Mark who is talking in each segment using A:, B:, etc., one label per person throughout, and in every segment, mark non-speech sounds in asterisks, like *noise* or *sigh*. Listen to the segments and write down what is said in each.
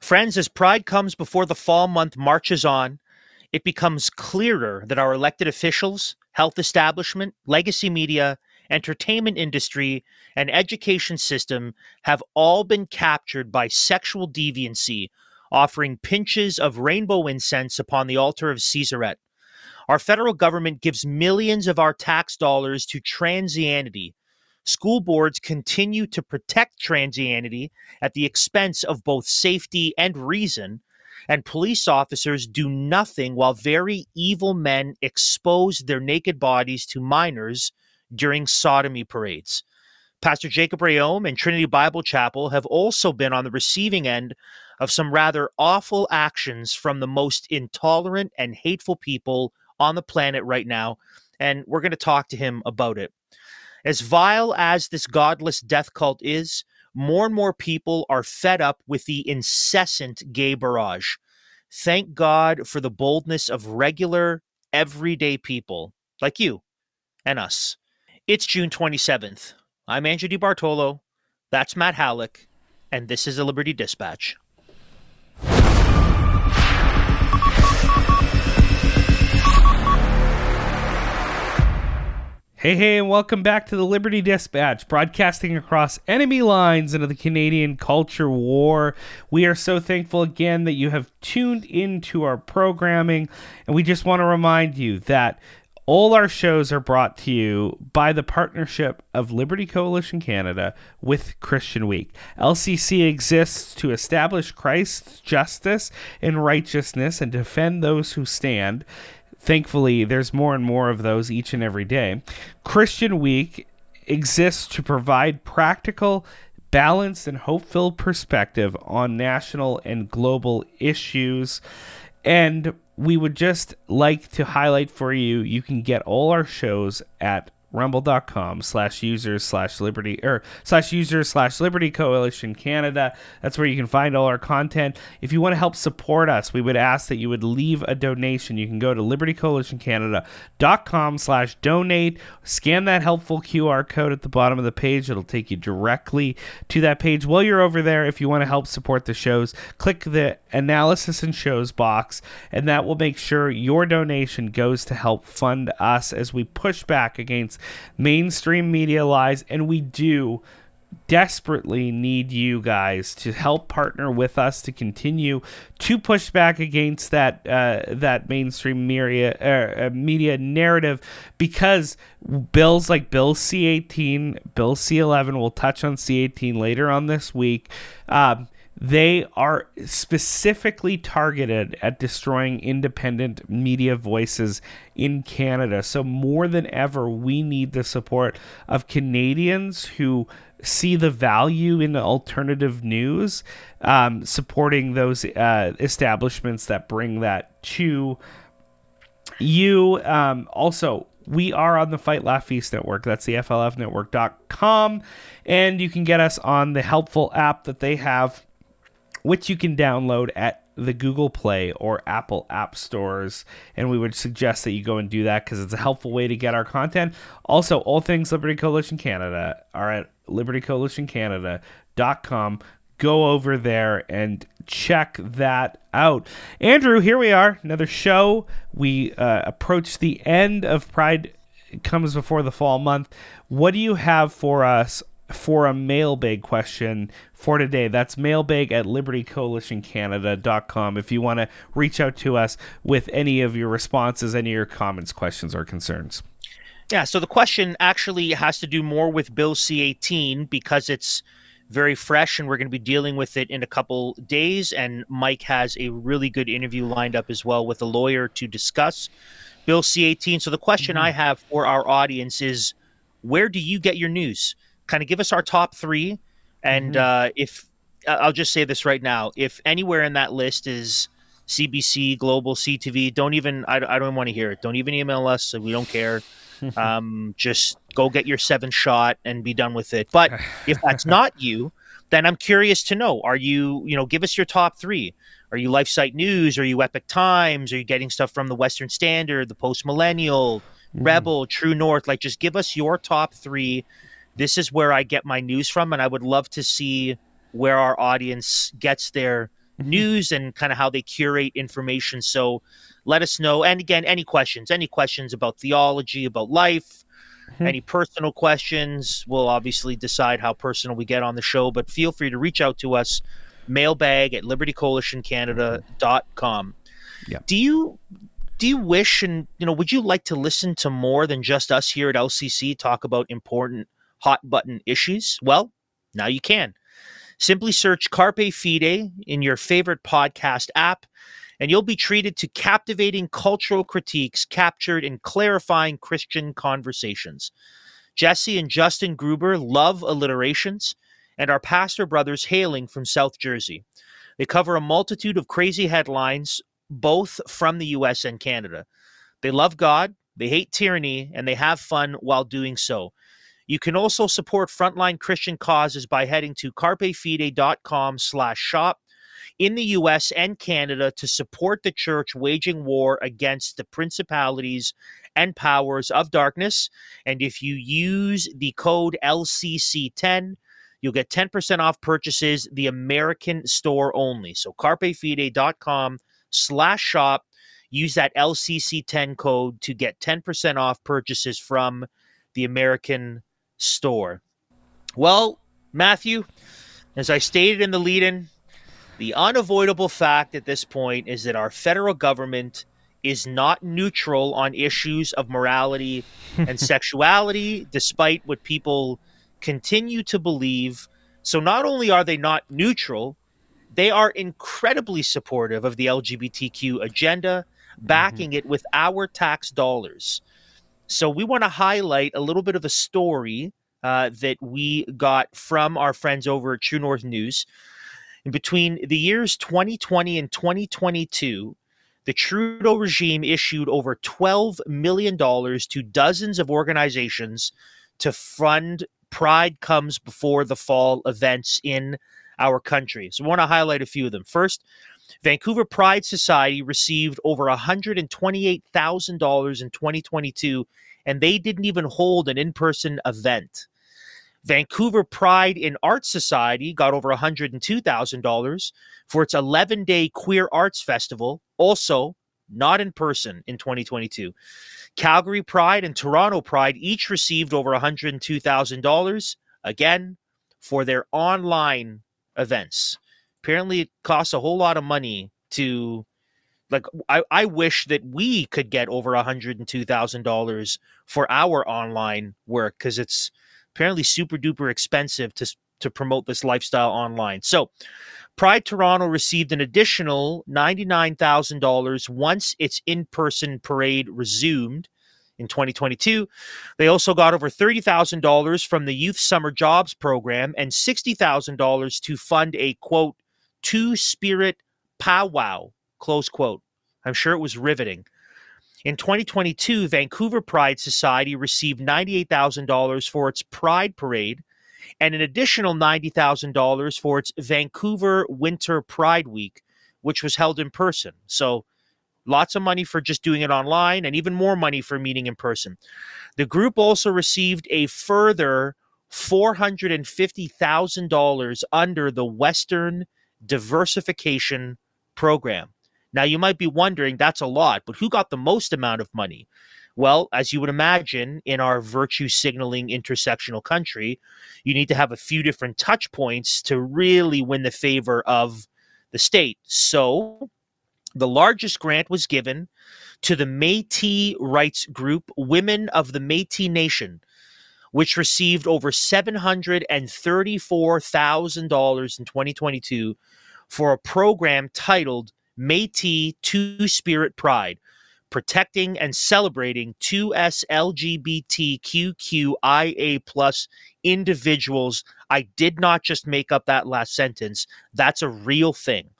A: Friends, as Pride comes before the fall month marches on, it becomes clearer that our elected officials, health establishment, legacy media, entertainment industry, and education system have all been captured by sexual deviancy, offering pinches of rainbow incense upon the altar of Caesaret. Our federal government gives millions of our tax dollars to transianity. School boards continue to protect transianity at the expense of both safety and reason, and police officers do nothing while very evil men expose their naked bodies to minors during sodomy parades. Pastor Jacob Reaume and Trinity Bible Chapel have also been on the receiving end of some rather awful actions from the most intolerant and hateful people on the planet right now, and we're going to talk to him about it. As vile as this godless death cult is, more and more people are fed up with the incessant gay barrage. Thank God for the boldness of regular, everyday people like you and us. It's June 27th. I'm Andrew DiBartolo. That's Matt Halleck. And this is the Liberty Dispatch.
B: Hey, hey, and welcome back to the Liberty Dispatch, broadcasting across enemy lines into the Canadian culture war. We are so thankful again that you have tuned into our programming, and we just want to remind you that all our shows are brought to you by the partnership of Liberty Coalition Canada with Christian Week. LCC exists to establish Christ's justice and righteousness and defend those who stand. Thankfully, there's more and more of those each and every day. Christian Week exists to provide practical, balanced, and hopeful perspective on national and global issues. And we would just like to highlight for you you can get all our shows at rumble.com slash users slash liberty or slash users slash liberty coalition canada. That's where you can find all our content. If you want to help support us we would ask that you would leave a donation. You can go to libertycoalitioncanada.com slash donate. Scan that helpful qr code at the bottom of the page. It'll take you directly to that page. While you're over there if you want to help support the shows click the analysis and shows box and that will make sure your donation goes to help fund us as we push back against mainstream media lies and we do desperately need you guys to help partner with us to continue to push back against that uh, that mainstream media uh, uh, media narrative because bills like Bill C18, Bill C11, we'll touch on C18 later on this week. Um, they are specifically targeted at destroying independent media voices in Canada. So, more than ever, we need the support of Canadians who see the value in alternative news, um, supporting those uh, establishments that bring that to you. Um, also, we are on the Fight Laugh Feast Network. That's the FLFnetwork.com. And you can get us on the helpful app that they have which you can download at the Google Play or Apple App Stores. And we would suggest that you go and do that because it's a helpful way to get our content. Also, all things Liberty Coalition Canada are at libertycoalitioncanada.com. Go over there and check that out. Andrew, here we are, another show. We uh, approach the end of Pride comes before the fall month. What do you have for us for a mailbag question for today. That's mailbag at libertycoalitioncanada.com if you want to reach out to us with any of your responses, any of your comments, questions, or concerns.
A: Yeah, so the question actually has to do more with Bill C 18 because it's very fresh and we're going to be dealing with it in a couple days. And Mike has a really good interview lined up as well with a lawyer to discuss Bill C 18. So the question mm-hmm. I have for our audience is where do you get your news? Kind of give us our top three. And mm-hmm. uh, if I'll just say this right now if anywhere in that list is CBC, Global, CTV, don't even, I, I don't want to hear it. Don't even email us. We don't care. *laughs* um, just go get your seven shot and be done with it. But if that's *laughs* not you, then I'm curious to know: Are you, you know, give us your top three? Are you LifeSite News? Are you Epoch Times? Are you getting stuff from the Western Standard, the Post Millennial, mm-hmm. Rebel, True North? Like, just give us your top three. This is where I get my news from, and I would love to see where our audience gets their mm-hmm. news and kind of how they curate information. So let us know. And again, any questions, any questions about theology, about life, mm-hmm. any personal questions, we'll obviously decide how personal we get on the show. But feel free to reach out to us, mailbag at libertycoalitioncanada.com. Yeah. Do you do you wish and you know would you like to listen to more than just us here at LCC talk about important hot button issues? Well, now you can. Simply search Carpe Fide in your favorite podcast app and you'll be treated to captivating cultural critiques captured in clarifying Christian conversations. Jesse and Justin Gruber love alliterations and are pastor brothers hailing from South Jersey. They cover a multitude of crazy headlines, both from the US and Canada. They love God, they hate tyranny, and they have fun while doing so. You can also support frontline Christian causes by heading to carpefide.com slash shop in the US and Canada to support the church waging war against the principalities and powers of darkness. And if you use the code LCC10, you'll get 10% off purchases, the American store only. So carpefide.com slash shop. Use that LCC10 code to get 10% off purchases from the American store. Well, Matthew, as I stated in the lead in, the unavoidable fact at this point is that our federal government is not neutral on issues of morality *laughs* and sexuality, despite what people continue to believe. So, not only are they not neutral, they are incredibly supportive of the LGBTQ agenda, backing mm-hmm. it with our tax dollars. So, we want to highlight a little bit of a story uh, that we got from our friends over at True North News. Between the years 2020 and 2022, the Trudeau regime issued over $12 million to dozens of organizations to fund Pride Comes Before the Fall events in our country. So I want to highlight a few of them. First, Vancouver Pride Society received over $128,000 in 2022, and they didn't even hold an in person event. Vancouver Pride in Art Society got over $102,000 for its 11 day queer arts festival, also not in person in 2022. Calgary Pride and Toronto Pride each received over $102,000, again, for their online events. Apparently, it costs a whole lot of money to. Like I, I wish that we could get over $102,000 for our online work because it's apparently super duper expensive to to promote this lifestyle online. So, Pride Toronto received an additional $99,000 once its in-person parade resumed in 2022. They also got over $30,000 from the Youth Summer Jobs Program and $60,000 to fund a quote, two spirit powwow, close quote. I'm sure it was riveting. In 2022, Vancouver Pride Society received $98,000 for its Pride Parade and an additional $90,000 for its Vancouver Winter Pride Week, which was held in person. So lots of money for just doing it online and even more money for meeting in person. The group also received a further $450,000 under the Western Diversification Program. Now, you might be wondering, that's a lot, but who got the most amount of money? Well, as you would imagine, in our virtue signaling intersectional country, you need to have a few different touch points to really win the favor of the state. So, the largest grant was given to the Metis rights group Women of the Metis Nation, which received over $734,000 in 2022 for a program titled Metis Two Spirit Pride, protecting and celebrating 2S LGBTQQIA plus individuals. I did not just make up that last sentence. That's a real thing.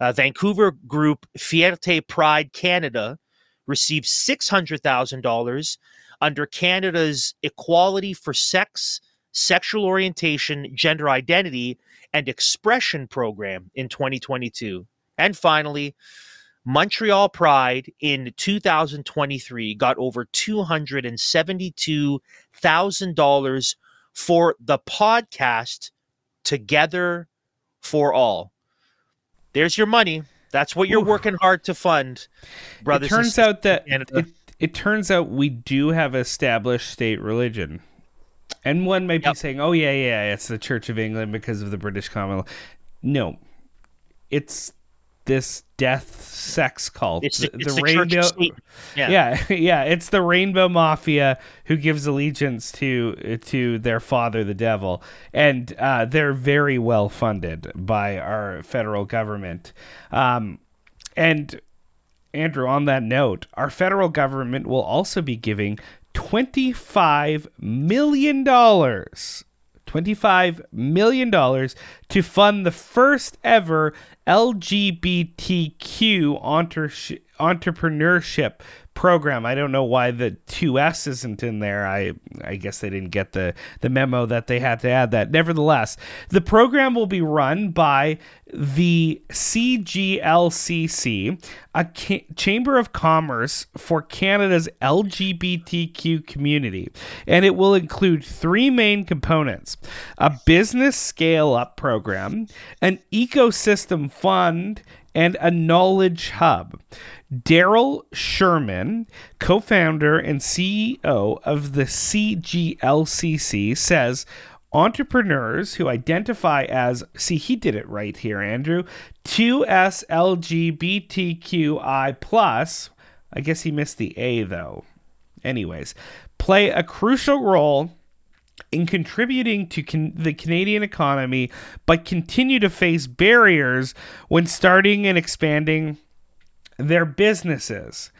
A: Uh, Vancouver group Fierté Pride Canada received $600,000 under Canada's Equality for Sex, Sexual Orientation, Gender Identity, and Expression program in 2022. And finally, Montreal Pride in 2023 got over $272,000 for the podcast Together for All. There's your money. That's what you're
B: Ooh.
A: working hard to fund, brothers.
B: it turns out that it, it turns out we do have established state religion. And one might
A: Yep.
B: be saying, "Oh yeah, yeah, it's the Church of England because of the British Commonwealth." No, it's this death sex cult.
A: It's the,
B: the,
A: it's
B: the
A: the
B: rainbow.
A: Yeah.
B: yeah, *laughs* yeah, it's the rainbow mafia who gives allegiance to to their father, the devil, and uh, they're very well funded by our federal government. Um, and Andrew, on that note, our federal government will also be giving twenty-five million dollars. $25 million to fund the first ever LGBTQ entre- entrepreneurship program. I don't know why the 2S isn't in there. I I guess they didn't get the, the memo that they had to add that. Nevertheless, the program will be run by the CGLCC, a ca- Chamber of Commerce for Canada's LGBTQ community, and it will include three main components a business scale up program, an ecosystem fund, and a knowledge hub. Daryl Schuurman, co founder and CEO of the CGLCC, says entrepreneurs who identify as, see, he did it right here, Andrew, 2SLGBTQI, plus, I guess he missed the A though. Anyways, play a crucial role in contributing to can- the Canadian economy, but continue to face barriers when starting and expanding their businesses.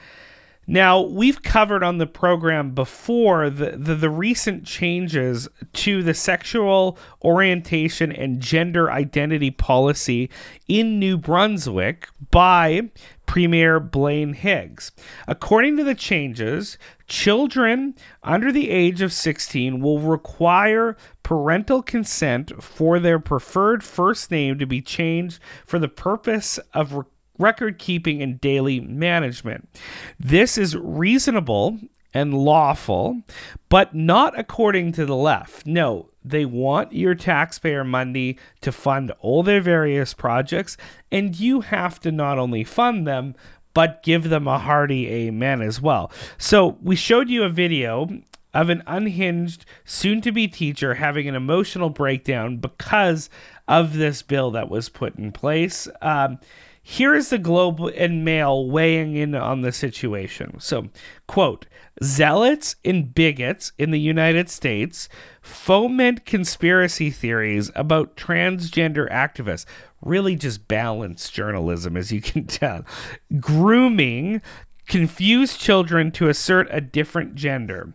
B: Now, we've covered on the program before the, the, the recent changes to the sexual orientation and gender identity policy in New Brunswick by Premier Blaine Higgs. According to the changes, children under the age of 16 will require parental consent for their preferred first name to be changed for the purpose of record keeping and daily management. This is reasonable and lawful, but not according to the left. No, they want your taxpayer money to fund all their various projects, and you have to not only fund them, but give them a hearty amen as well. So, we showed you a video of an unhinged, soon to be teacher having an emotional breakdown because of this bill that was put in place. Um, here is the Globe and Mail weighing in on the situation. So, quote, zealots and bigots in the United States foment conspiracy theories about transgender activists. Really just balanced journalism, as you can *laughs* tell. Grooming confuse children to assert a different gender.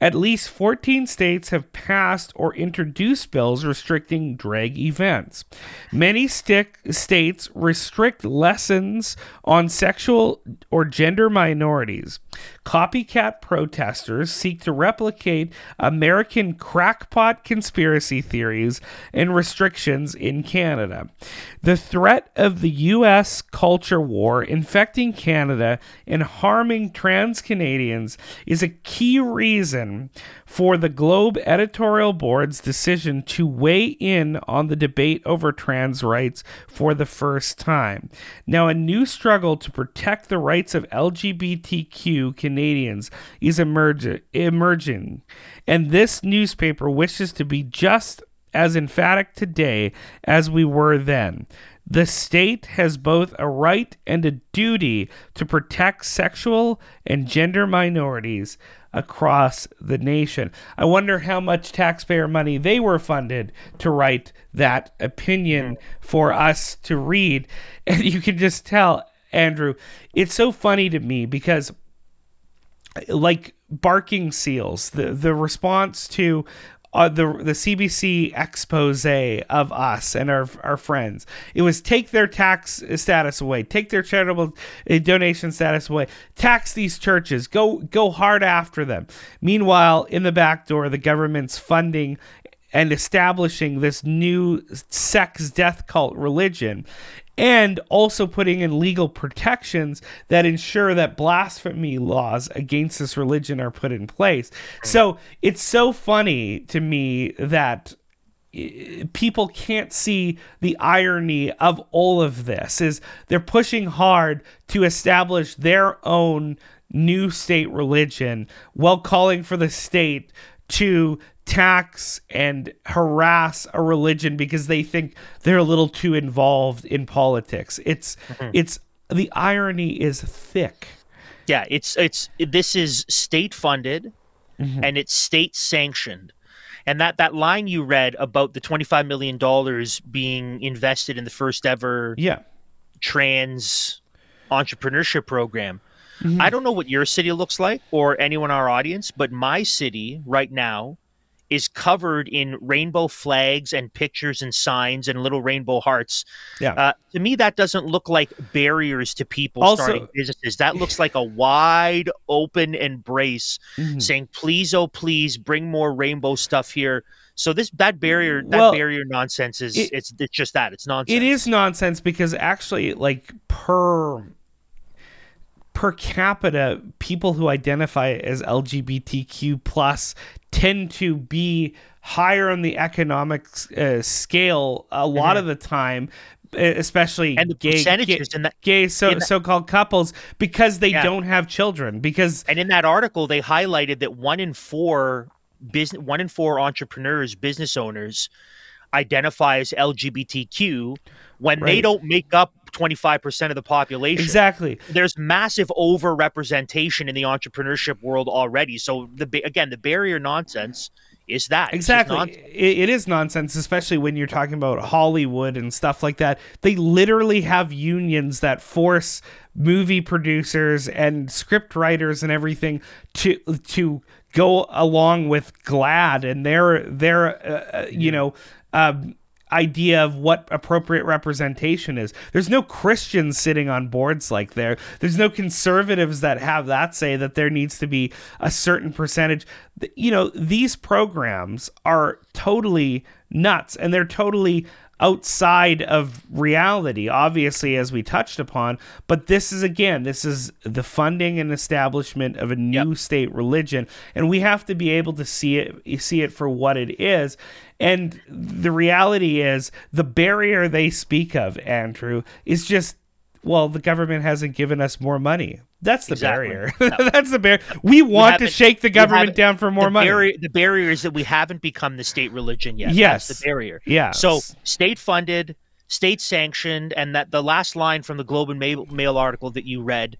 B: At least 14 states have passed or introduced bills restricting drag events. Many stick states restrict lessons on sexual or gender minorities. Copycat protesters seek to replicate American crackpot conspiracy theories and restrictions in Canada. The threat of the U.S. culture war infecting Canada and harming trans Canadians is a key reason for the Globe editorial board's decision to weigh in on the debate over trans rights for the first time. Now, a new struggle to protect the rights of LGBTQ Canadians is emerg- emerging, and this newspaper wishes to be just as emphatic today as we were then. The state has both a right and a duty to protect sexual and gender minorities across the nation. I wonder how much taxpayer money they were funded to write that opinion mm. for us to read. *laughs* And you can just tell, Andrew, it's so funny to me because like barking seals, the the response to uh, the the CBC expose of us and our our friends. It was take their tax status away, take their charitable uh, donation status away, tax these churches, go go hard after them. Meanwhile, in the back door, the government's funding and establishing this new sex death cult religion and also putting in legal protections that ensure that blasphemy laws against this religion are put in place. So it's so funny to me that eh, people can't see the irony of all of this is they're pushing hard to establish their own new state religion while calling for the state to tax and harass a religion because they think they're a little too involved in politics. It's mm-hmm. it's the irony is thick.
A: Yeah, it's it's this is state funded mm-hmm. and it's state sanctioned. And that that line you read about the 25 million dollars being invested in the first ever
B: yeah
A: trans entrepreneurship program. Mm-hmm. I don't know what your city looks like or anyone in our audience, but my city right now is covered in rainbow flags and pictures and signs and little rainbow hearts.
B: Yeah.
A: Uh, to me, that doesn't look like barriers to people also, starting businesses. That looks like a wide open embrace mm-hmm. saying, please, oh, please bring more rainbow stuff here. So this that barrier that well, barrier nonsense is it, it's it's just that it's nonsense.
B: It is nonsense because actually like per per capita people who identify as lgbtq plus tend to be higher on the economic uh, scale a lot mm-hmm. of the time especially
A: and the
B: gay,
A: percentages
B: gay,
A: in that,
B: gay so that, so-called couples because they yeah. don't have children because
A: and in that article they highlighted that one in four business one in four entrepreneurs business owners identify as lgbtq when right. they don't make up 25% of the population.
B: Exactly.
A: There's massive overrepresentation in the entrepreneurship world already. So the again, the barrier nonsense is that
B: exactly it, it is nonsense especially when you're talking about hollywood and stuff like that they literally have unions that force movie producers and script writers and everything to to go along with GLAAD and their their uh, uh you know um, idea of what appropriate representation is. There's no Christians sitting on boards like there. There's no conservatives that have that say that there needs to be a certain percentage. You know, these programs are totally nuts and they're totally outside of reality, obviously, as we touched upon. But this is, again, this is the funding and establishment of a new yep. state religion. And we have to be able to see it, see it for what it is. And the reality is, the barrier they speak of, Andrew, is just well, the government hasn't given us more money. That's the exactly. barrier. No. *laughs* That's the barrier. We want we to shake the government down for more
A: the
B: money.
A: Barrier, the barrier is that we haven't become the state religion yet.
B: Yes,
A: That's the barrier.
B: Yeah.
A: So state funded, state sanctioned, and that the last line from the Globe and Mail, Mail article that you read,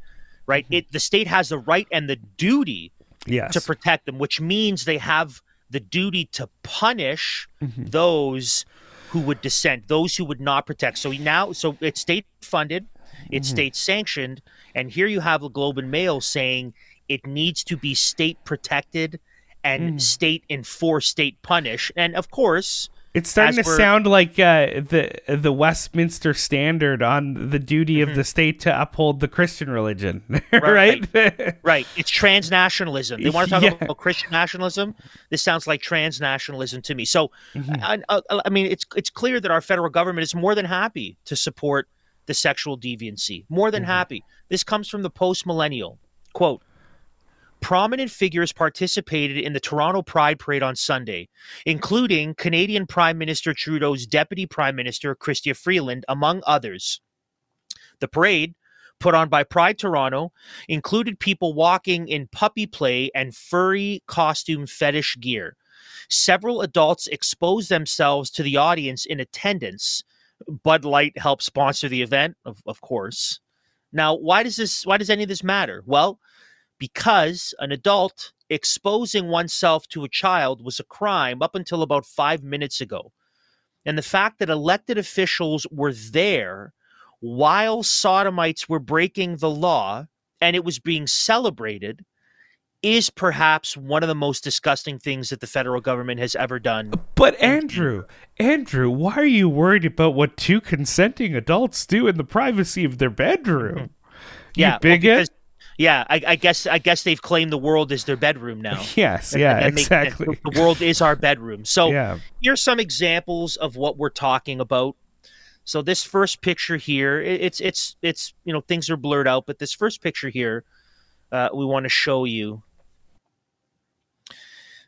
A: right? Mm-hmm. It the state has the right and the duty
B: yes.
A: to protect them, which means they have the duty to punish mm-hmm. those who would dissent, those who would not protect. So now, so it's state funded it's mm-hmm. state sanctioned. And here you have the Globe and Mail saying it needs to be state protected and mm. state enforced, state punish. And of course,
B: it's starting to sound like uh, the the Westminster Standard on the duty mm-hmm. of the state to uphold the Christian religion, *laughs* right?
A: Right. right. It's transnationalism. They want to talk yeah. about Christian nationalism. This sounds like transnationalism to me. So, mm-hmm. I, I, I mean, it's it's clear that our federal government is more than happy to support the sexual deviancy. More than mm-hmm. happy. This comes from the post millennial. Quote Prominent figures participated in the Toronto Pride Parade on Sunday, including Canadian Prime Minister Trudeau's Deputy Prime Minister, Chrystia Freeland, among others. The parade, put on by Pride Toronto, included people walking in puppy play and furry costume fetish gear. Several adults exposed themselves to the audience in attendance. Bud Light helped sponsor the event, of, of course. Now, why does this why does any of this matter? Well, because an adult exposing oneself to a child was a crime up until about 5 minutes ago. And the fact that elected officials were there while sodomites were breaking the law and it was being celebrated is perhaps one of the most disgusting things that the federal government has ever done.
B: But Andrew, Andrew, why are you worried about what two consenting adults do in the privacy of their bedroom? You
A: yeah, well, because- yeah, I, I guess I guess they've claimed the world is their bedroom now. *laughs*
B: yes, yeah,
A: and and
B: exactly.
A: the world is our bedroom. So
B: yeah.
A: here's some examples of what we're talking about. So this first picture here, it's it's it's you know things are blurred out, but this first picture here, uh, we want to show you.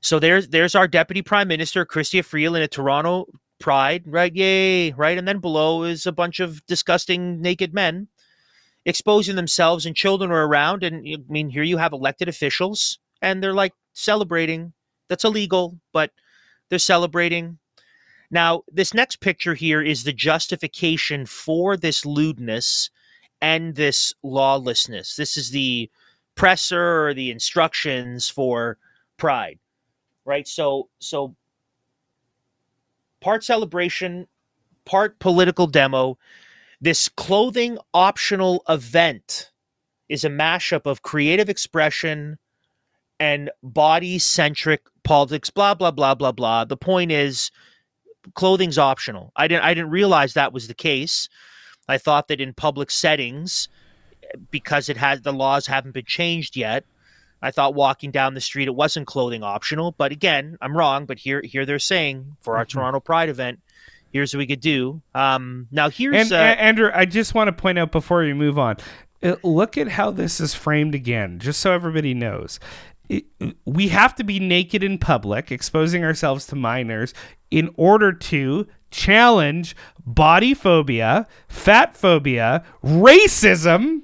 A: So there's there's our deputy prime minister, Chrystia Freeland at Toronto Pride, right? Yay, right? And then below is a bunch of disgusting naked men exposing themselves, and children are around. And I mean, here you have elected officials, and they're like celebrating. That's illegal, but they're celebrating. Now, this next picture here is the justification for this lewdness and this lawlessness. This is the presser or the instructions for pride, right? So, so part celebration, part political demo. This clothing optional event is a mashup of creative expression and body centric politics, blah, blah, blah, blah, blah. The point is clothing's optional. I didn't I didn't realize that was the case. I thought that in public settings, because it has the laws haven't been changed yet, I thought walking down the street it wasn't clothing optional. But again, I'm wrong. But here here they're saying for our
B: Mm-hmm.
A: Toronto Pride event, here's what we could do. Um, now here's
B: And
A: uh,
B: Andrew, I just want to point out before we move on, uh, look at how this is framed again, just so everybody knows. It- we have to be naked in public, exposing ourselves to minors, in order to challenge body phobia, fat phobia, racism.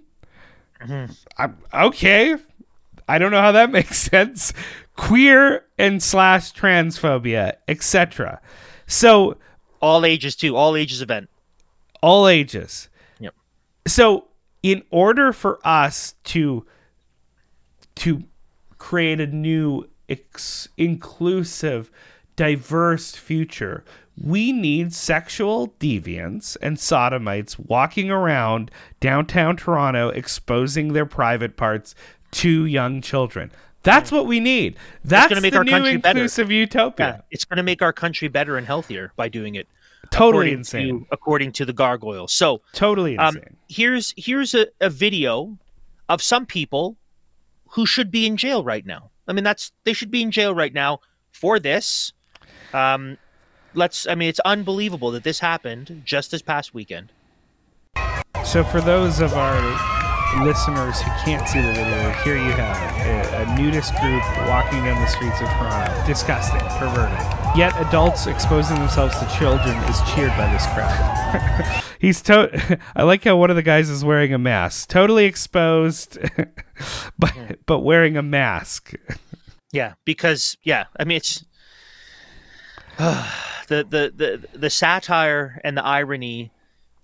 B: I'm, okay, I don't know how that *laughs* makes sense. Queer and slash transphobia, etc. So
A: all ages too, all ages event.
B: all ages.
A: Yep.
B: So, in order for us to to create a new ex- inclusive diverse future, we need sexual deviants and sodomites walking around downtown Toronto exposing their private parts to young children. That's what we need. That's
A: gonna make
B: the
A: our
B: new
A: country better.
B: inclusive utopia.
A: Yeah, it's going to make our country better and healthier by doing it.
B: Totally
A: according
B: insane.
A: To, according to the gargoyles. So
B: Totally
A: um,
B: insane.
A: here's here's a, a video of some people who should be in jail right now. I mean, that's they should be in jail right now for this. Um, let's. I mean, it's unbelievable that this happened just this past weekend.
B: So, for those of our listeners who can't see the video, here you have it a, a nudist group walking down the streets of Toronto. Disgusting, perverted. Yet, adults exposing themselves to children is cheered by this crowd. *laughs* He's to. *laughs* I like how one of the guys is wearing a mask, totally exposed, *laughs* but but wearing a mask.
A: Yeah, because yeah, I mean it's *sighs* the, the the the satire and the irony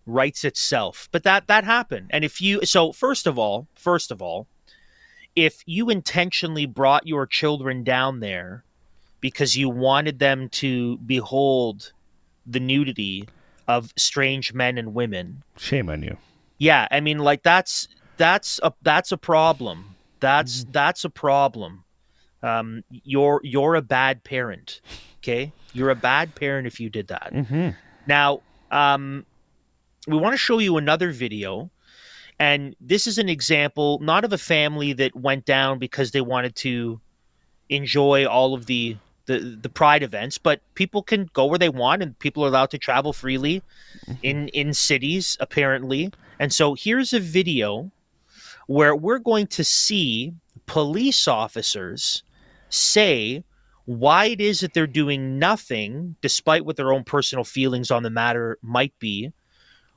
A: writes itself. But that that happened. And if you so first of all, first of all, if you intentionally brought your children down there because you wanted them to behold the nudity of strange men and women,
B: Shame on you.
A: yeah, I mean, like that's that's a that's a problem. That's that's a problem. Um, you're you're a bad parent. Okay, you're a bad parent if you did that.
B: Mm-hmm.
A: Now, um, we want to show you another video, and this is an example not of a family that went down because they wanted to enjoy all of the the, the pride events, but people can go where they want, and people are allowed to travel freely mm-hmm. in in cities apparently. And so here's a video where we're going to see police officers say why it is that they're doing nothing, despite what their own personal feelings on the matter might be,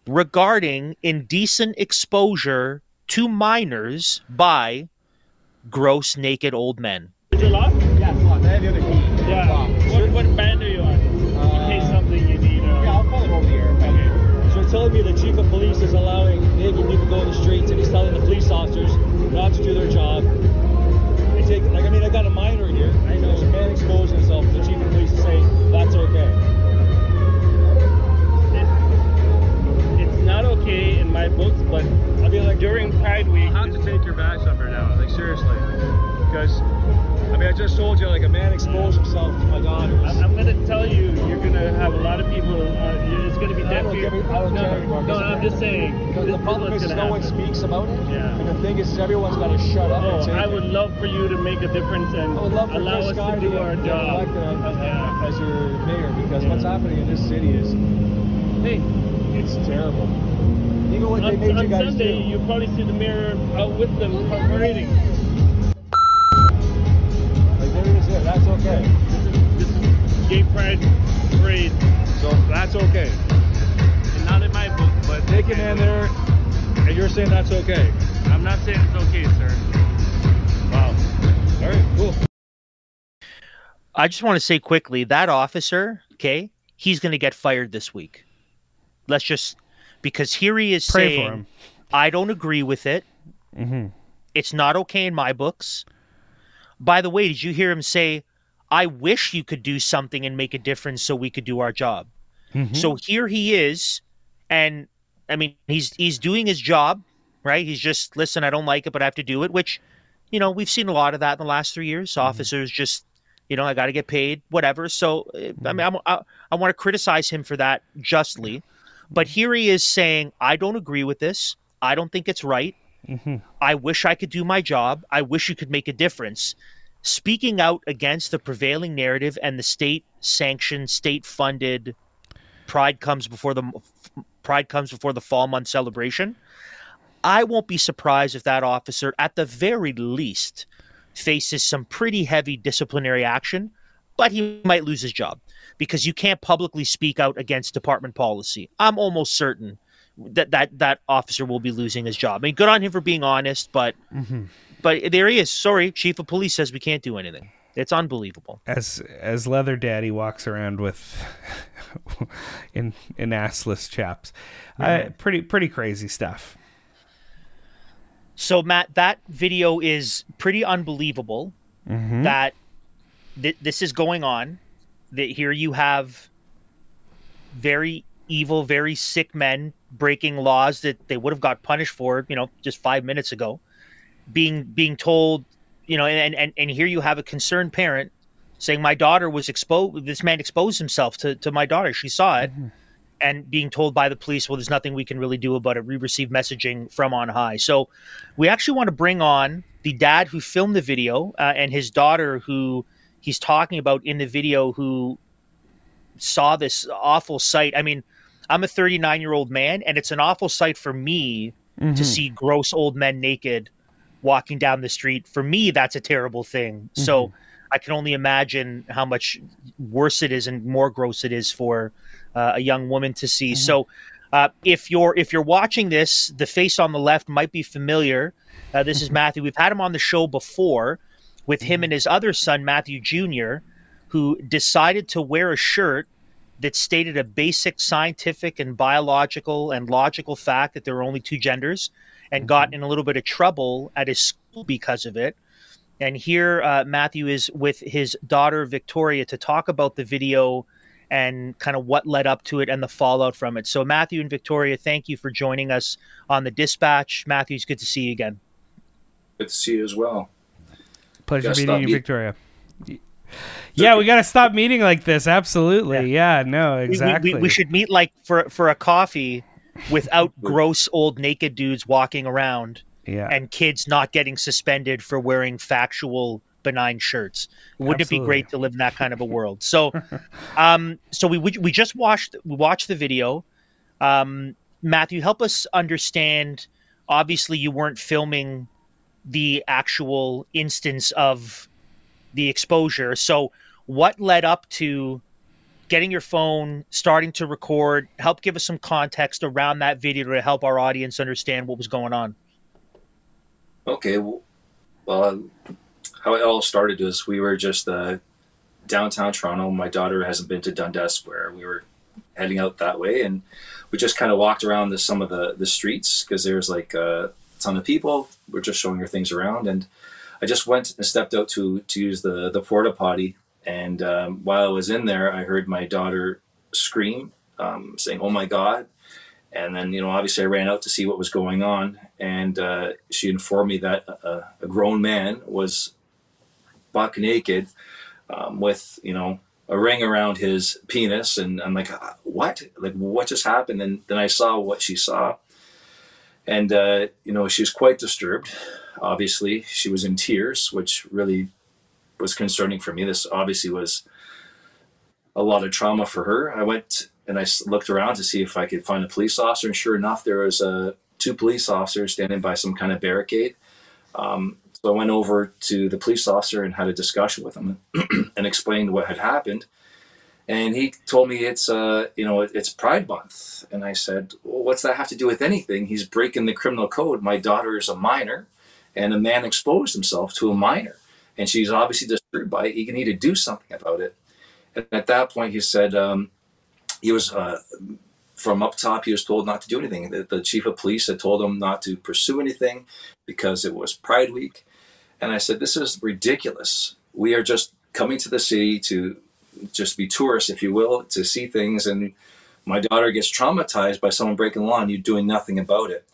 A: regarding indecent exposure to minors by gross naked old men.
C: Is it locked? Yeah, it's locked. I have the other key. Yeah. What, what band are you on? In case something you need. Uh... Yeah, I'll call it over here. Okay.
D: So you're telling me the chief of police is allowing naked people to go in the streets and he's telling the police officers not to do their job. They take, like, I mean, I got a minor here. I know. There's a man exposing himself. The chief of police is saying that's okay.
C: Okay in my books, but
D: I mean, like
C: during Pride Week,
D: you have to take your badge number now. Like seriously, because I mean, I just told you, like a man exposed himself to my daughter.
C: I'm, I'm gonna tell you, you're gonna have a lot of people. Uh, it's gonna be
D: I
C: deaf
D: don't,
C: ear.
D: give a- I don't
C: no,
D: care anymore.
C: no, I'm just saying.
D: Because
C: this
D: the problem is, is
C: gonna
D: no one speaks about it.
C: Yeah.
D: And the thing is, everyone's got to shut up
C: Oh,
D: and take
C: I
D: it.
C: would love for you to make a difference and
D: I would love for
C: allow
D: Chris
C: us
D: Sky
C: to do our job.
D: elected as,
C: Yeah.
D: as your mayor because
C: Yeah.
D: what's happening in this city is
C: Hey,
D: it's terrible. Even what they
C: on,
D: made
C: on
D: you guys
C: Sunday,
D: do.
C: you probably see the mayor out with them parading.
D: Like there it is. There. That's okay.
C: This is gay pride parade,
D: So that's okay.
C: and not in my book, but
D: Take a man there, and you're saying that's okay.
C: I'm not saying it's okay, sir.
D: Wow. All right. Cool.
A: I just want to say quickly that officer, okay, he's going to get fired this week. Let's just because here he is
B: Pray
A: saying. I don't agree with it.
B: hmm
A: It's not okay in my books. By the way, did you hear him say, I wish you could do something and make a difference so we could do our job?
B: Mm-hmm.
A: So here he is, and I mean he's he's doing his job, right? He's just listen, I don't like it, but I have to do it. Which, you know, we've seen a lot of that in the last three years. Officers just, you know, I got to get paid, whatever. So uh, I mean, I'm, I I want to criticize him for that justly, but here he is saying, I don't agree with this. I don't think it's right. Mm-hmm. I wish I could do my job. I wish you could make a difference. Speaking out against the prevailing narrative and the state sanctioned, state funded pride comes before the pride comes before the fall month celebration. I won't be surprised if that officer at the very least faces some pretty heavy disciplinary action, but he might lose his job because you can't publicly speak out against department policy. I'm almost certain that that that officer will be losing his job. I mean, good on him for being honest, but but there he is. Sorry, chief of police says we can't do anything. It's unbelievable.
B: as as leather daddy walks around with *laughs* in in assless chaps uh, pretty pretty crazy stuff
A: So Matt, that video is pretty unbelievable. That th- this is going on. That here you have very evil, very sick men breaking laws that they would have got punished for, you know, just five minutes ago. Being being told, you know, and and and here you have a concerned parent saying, "My daughter was exposed. This man exposed himself to to my daughter. She saw it." and being told by the police, well, there's nothing we can really do about it. We received messaging from on high. So we actually want to bring on the dad who filmed the video uh, and his daughter who he's talking about in the video who saw this awful sight. I mean, I'm a 39 year old man, and it's an awful sight for me to see gross old men naked walking down the street. For me, that's a terrible thing. So I can only imagine how much worse it is and more gross it is for uh, a young woman to see. So uh, if you're if you're watching this, the face on the left might be familiar. Uh, this is Matthew. We've had him on the show before with him and his other son Matthew Jr., who decided to wear a shirt that stated a basic scientific and biological and logical fact that there are only two genders, and got in a little bit of trouble at his school because of it. And here, uh, Matthew is with his daughter Victoria to talk about the video and kind of what led up to it and the fallout from it. So, Matthew and Victoria, thank you for joining us on the dispatch. Matthew, it's good to see you again.
E: Good to see you as well.
B: Pleasure
E: Gotta
B: meeting you
E: meet-
B: victoria yeah we gotta stop meeting like this absolutely yeah, no
A: We- we-
B: exactly
A: We, we should meet like for for a coffee without *laughs* gross old naked dudes walking around
B: yeah
A: and kids not getting suspended for wearing factual benign shirts. Wouldn't it be
B: Absolutely.
A: great to live in that kind of a world? So, *laughs* um, so we we we just watched we watched the video. Um, Matthew, help us understand obviously you weren't filming the actual instance of the exposure. So, what led up to getting your phone, starting to record? Help give us some context around that video to help our audience understand what was going on.
E: Okay, well, well how it all started was we were just uh, downtown Toronto. My daughter hasn't been to Dundas Square. We were heading out that way, and we just kind of walked around the, some of the the streets because there's like a ton of people. We're just showing her things around, and I just went and stepped out to to use the the porta potty. And um, while I was in there, I heard my daughter scream, um, saying, "Oh my God!" And then, you know, obviously, I ran out to see what was going on, and uh, she informed me that a, a grown man was buck naked um, with you know a ring around his penis and i'm like uh, what like what just happened and then i saw what she saw and uh, you know she was quite disturbed. Obviously she was in tears which really was concerning for me. This obviously was a lot of trauma for her. I went and i looked around to see if i could find a police officer and sure enough there was uh, two police officers standing by some kind of barricade. Um, so I went over to the police officer and had a discussion with him *clears throat* and explained what had happened. And he told me it's uh, you know it's Pride Month, and I said, well, "What's that have to do with anything? He's breaking the criminal code. My daughter is a minor, and a man exposed himself to a minor, and she's obviously disturbed by it. You need to do something about it." And at that point, he said um, he was uh, from up top. He was told not to do anything. The, the chief of police had told him not to pursue anything because it was Pride Week and I said, This is ridiculous. We are just coming to the city to just be tourists, if you will, to see things. And my daughter gets traumatized by someone breaking the law and you doing nothing about it.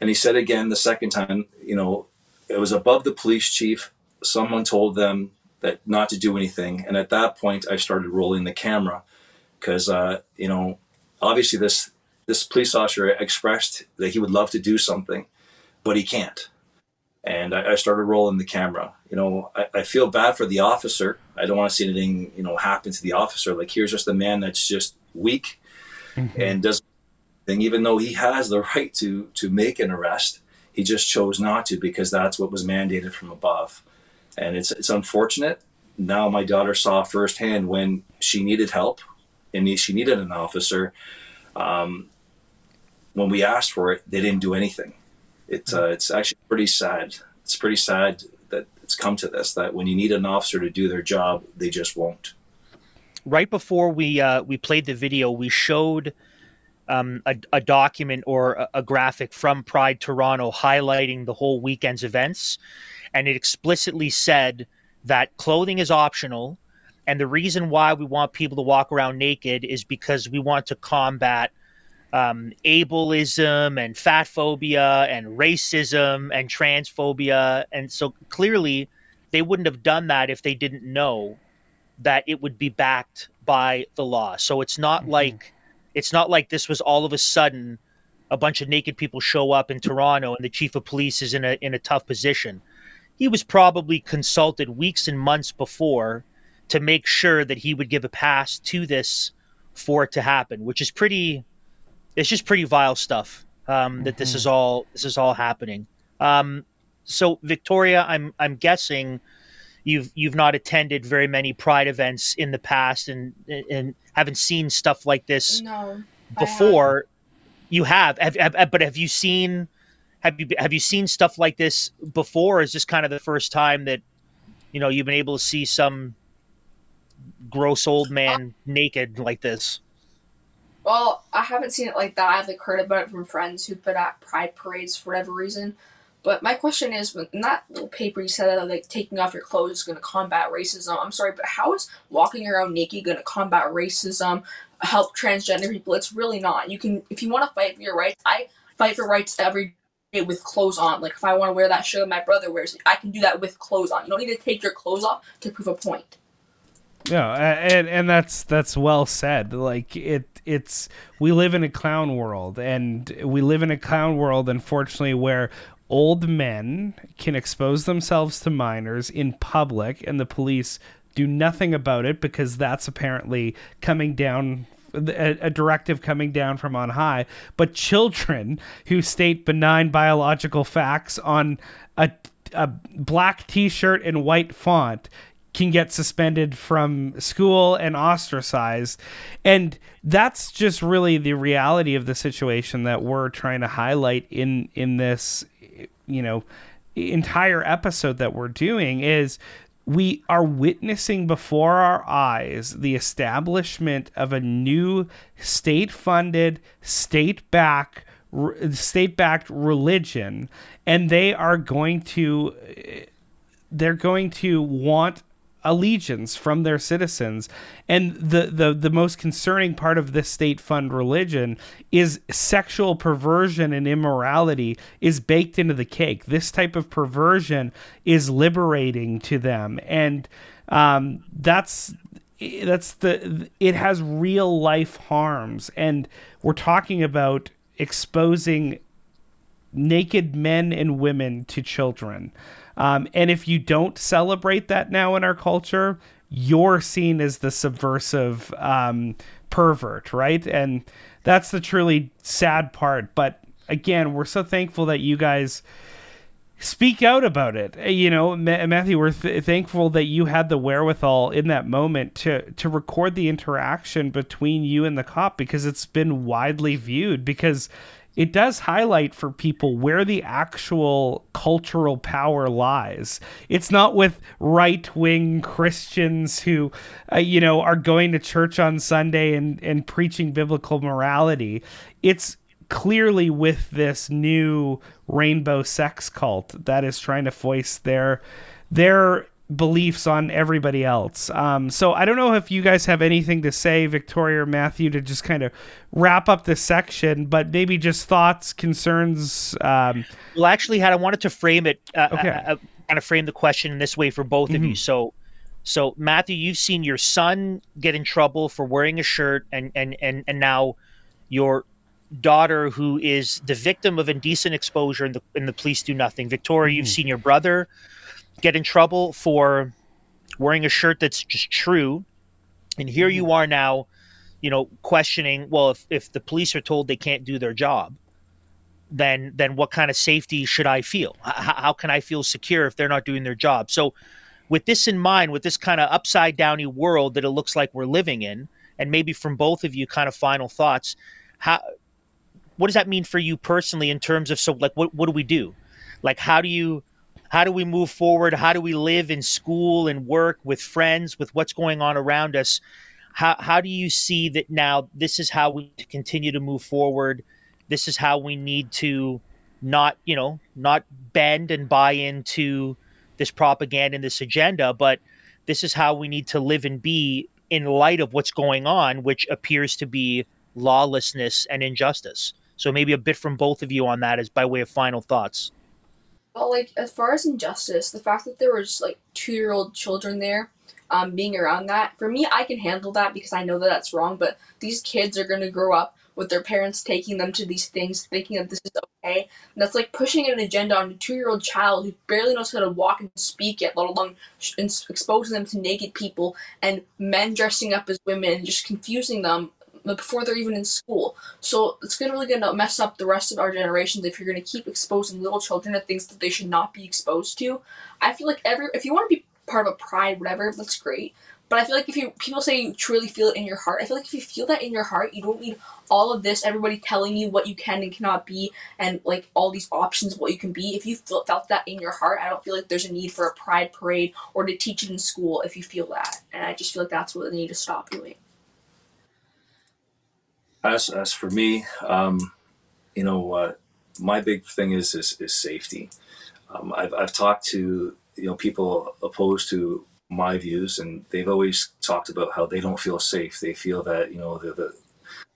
E: And he said again the second time, you know, it was above the police chief. Someone told them that not to do anything. And at that point, I started rolling the camera because, uh, you know, obviously this this police officer expressed that he would love to do something, but he can't and I, I, started rolling the camera. You know, I, I, feel bad for the officer. I don't want to see anything, you know, happen to the officer. Like here's just a man that's just weak mm-hmm. and doesn't think, even though he has the right to to make an arrest, he just chose not to because that's what was mandated from above. And it's it's unfortunate. Now my daughter saw firsthand when she needed help and she needed an officer. Um, when we asked for it, they didn't do anything it's uh, it's actually pretty sad. It's pretty sad that it's come to this. That when you need an officer to do their job, they just won't.
A: Right before we uh, we played the video, we showed um, a, a, document or a, a graphic from Pride Toronto highlighting the whole weekend's events, and it explicitly said that clothing is optional, and the reason why we want people to walk around naked is because we want to combat um, ableism and fat phobia and racism and transphobia. And so clearly, they wouldn't have done that if they didn't know that it would be backed by the law. So it's not mm-hmm. like it's not like this was all of a sudden a bunch of naked people show up in Toronto and the chief of police is in a in a tough position. He was probably consulted weeks and months before to make sure that he would give a pass to this for it to happen, which is pretty it's just pretty vile stuff um, that mm-hmm. this is mm-hmm. all this is all happening. Um, so Victoria, I'm I'm guessing you've you've not attended very many Pride events in the past and and haven't seen stuff like this
F: no,
A: before. You have. Have, have, but have you seen have you have you seen stuff like this before? is this kind of the first time that you know you've been able to see some gross old man naked like this?
F: Well, I haven't seen it like that. I've like heard about it from friends who've been at pride parades for whatever reason. But my question is, in that little paper you said that like taking off your clothes is going to combat racism. I'm sorry, but how is walking around naked going to combat racism? Help transgender people? It's really not. You can, if you want to fight for your rights, I fight for rights every day with clothes on. Like if I want to wear that shirt my brother wears, I can do that with clothes on. You don't need to take your clothes off to prove a point.
B: Yeah, and and that's that's well said. Like it, it's we live in a clown world, and we live in a clown world, unfortunately, where old men can expose themselves to minors in public, and the police do nothing about it because that's apparently coming down a, a directive coming down from on high, but children who state benign biological facts on a a black T-shirt and white font can get suspended from school and ostracized. And that's just really the reality of the situation that we're trying to highlight in in this you know entire episode that we're doing is we are witnessing before our eyes the establishment of a new state funded, state backed state backed religion and they are going to they're going to want allegiance from their citizens. And the, the, the most concerning part of this state fund religion is sexual perversion and immorality is baked into the cake. This type of perversion is liberating to them. And um, that's that's the it has real life harms and we're talking about exposing naked men and women to children um, and if you don't celebrate that now in our culture, you're seen as the subversive um, pervert, right? And that's the truly sad part. But again, we're so thankful that you guys speak out about it. Uh, you know, Matthew, we're th- thankful that you had the wherewithal in that moment to to record the interaction between you and the cop because it's been widely viewed because it does highlight for people where the actual cultural power lies. It's not with right wing Christians who, uh, you know, are going to church on Sunday and, and preaching biblical morality. It's clearly with this new rainbow sex cult that is trying to foist their their beliefs on everybody else. Um, so I don't know if you guys have anything to say, Victoria or Matthew, to just kind of wrap up this section, but maybe just thoughts, concerns. Um,
A: well, actually, had I wanted to frame it, uh, okay. uh, uh, kind of frame the question in this way for both mm-hmm. of you. So, so Matthew, you've seen your son get in trouble for wearing a shirt, and and and and now your daughter who is the victim of indecent exposure and the, and the police do nothing victoria mm-hmm. you've seen your brother get in trouble for wearing a shirt that's just true. And here you mm-hmm. are now, you know, questioning, well, if, if the police are told they can't do their job, then then what kind of safety should I feel? How, how can I feel secure if they're not doing their job? So with this in mind, with this kind of upside downy world that it looks like we're living in, and maybe from both of you kind of final thoughts, how what does that mean for you personally in terms of so like what what do we do? Like how do you how do we move forward? How do we live in school and work with friends, with what's going on around us? How, how do you see that now this is how we continue to move forward? This is how we need to not, you know, not bend and buy into this propaganda and this agenda, but this is how we need to live and be in light of what's going on, which appears to be lawlessness and injustice. So maybe a bit from both of you on that is by way of final thoughts.
F: But like as far as injustice, the fact that there were just like two year old children there, um, being around that for me, I can handle that because I know that that's wrong. But these kids are gonna grow up with their parents taking them to these things, thinking that this is okay. And that's like pushing an agenda on a two year old child who barely knows how to walk and speak yet, let alone exposing them to naked people and men dressing up as women and just confusing them before they're even in school. So it's gonna really gonna mess up the rest of our generations if you're gonna keep exposing little children to things that they should not be exposed to. I feel like every if you want to be part of a pride, whatever, that's great. But I feel like if you people say you truly feel it in your heart, I feel like if you feel that in your heart, you don't need all of this, everybody telling you what you can and cannot be, and like all these options of what you can be. If you felt that in your heart, I don't feel like there's a need for a pride parade or to teach it in school if you feel that. And I just feel like that's what they need to stop doing
E: as as for me, um, you know, uh, my big thing is is, is safety. Um, I've I've talked to you know people opposed to my views, and they've always talked about how they don't feel safe. They feel that you know the the,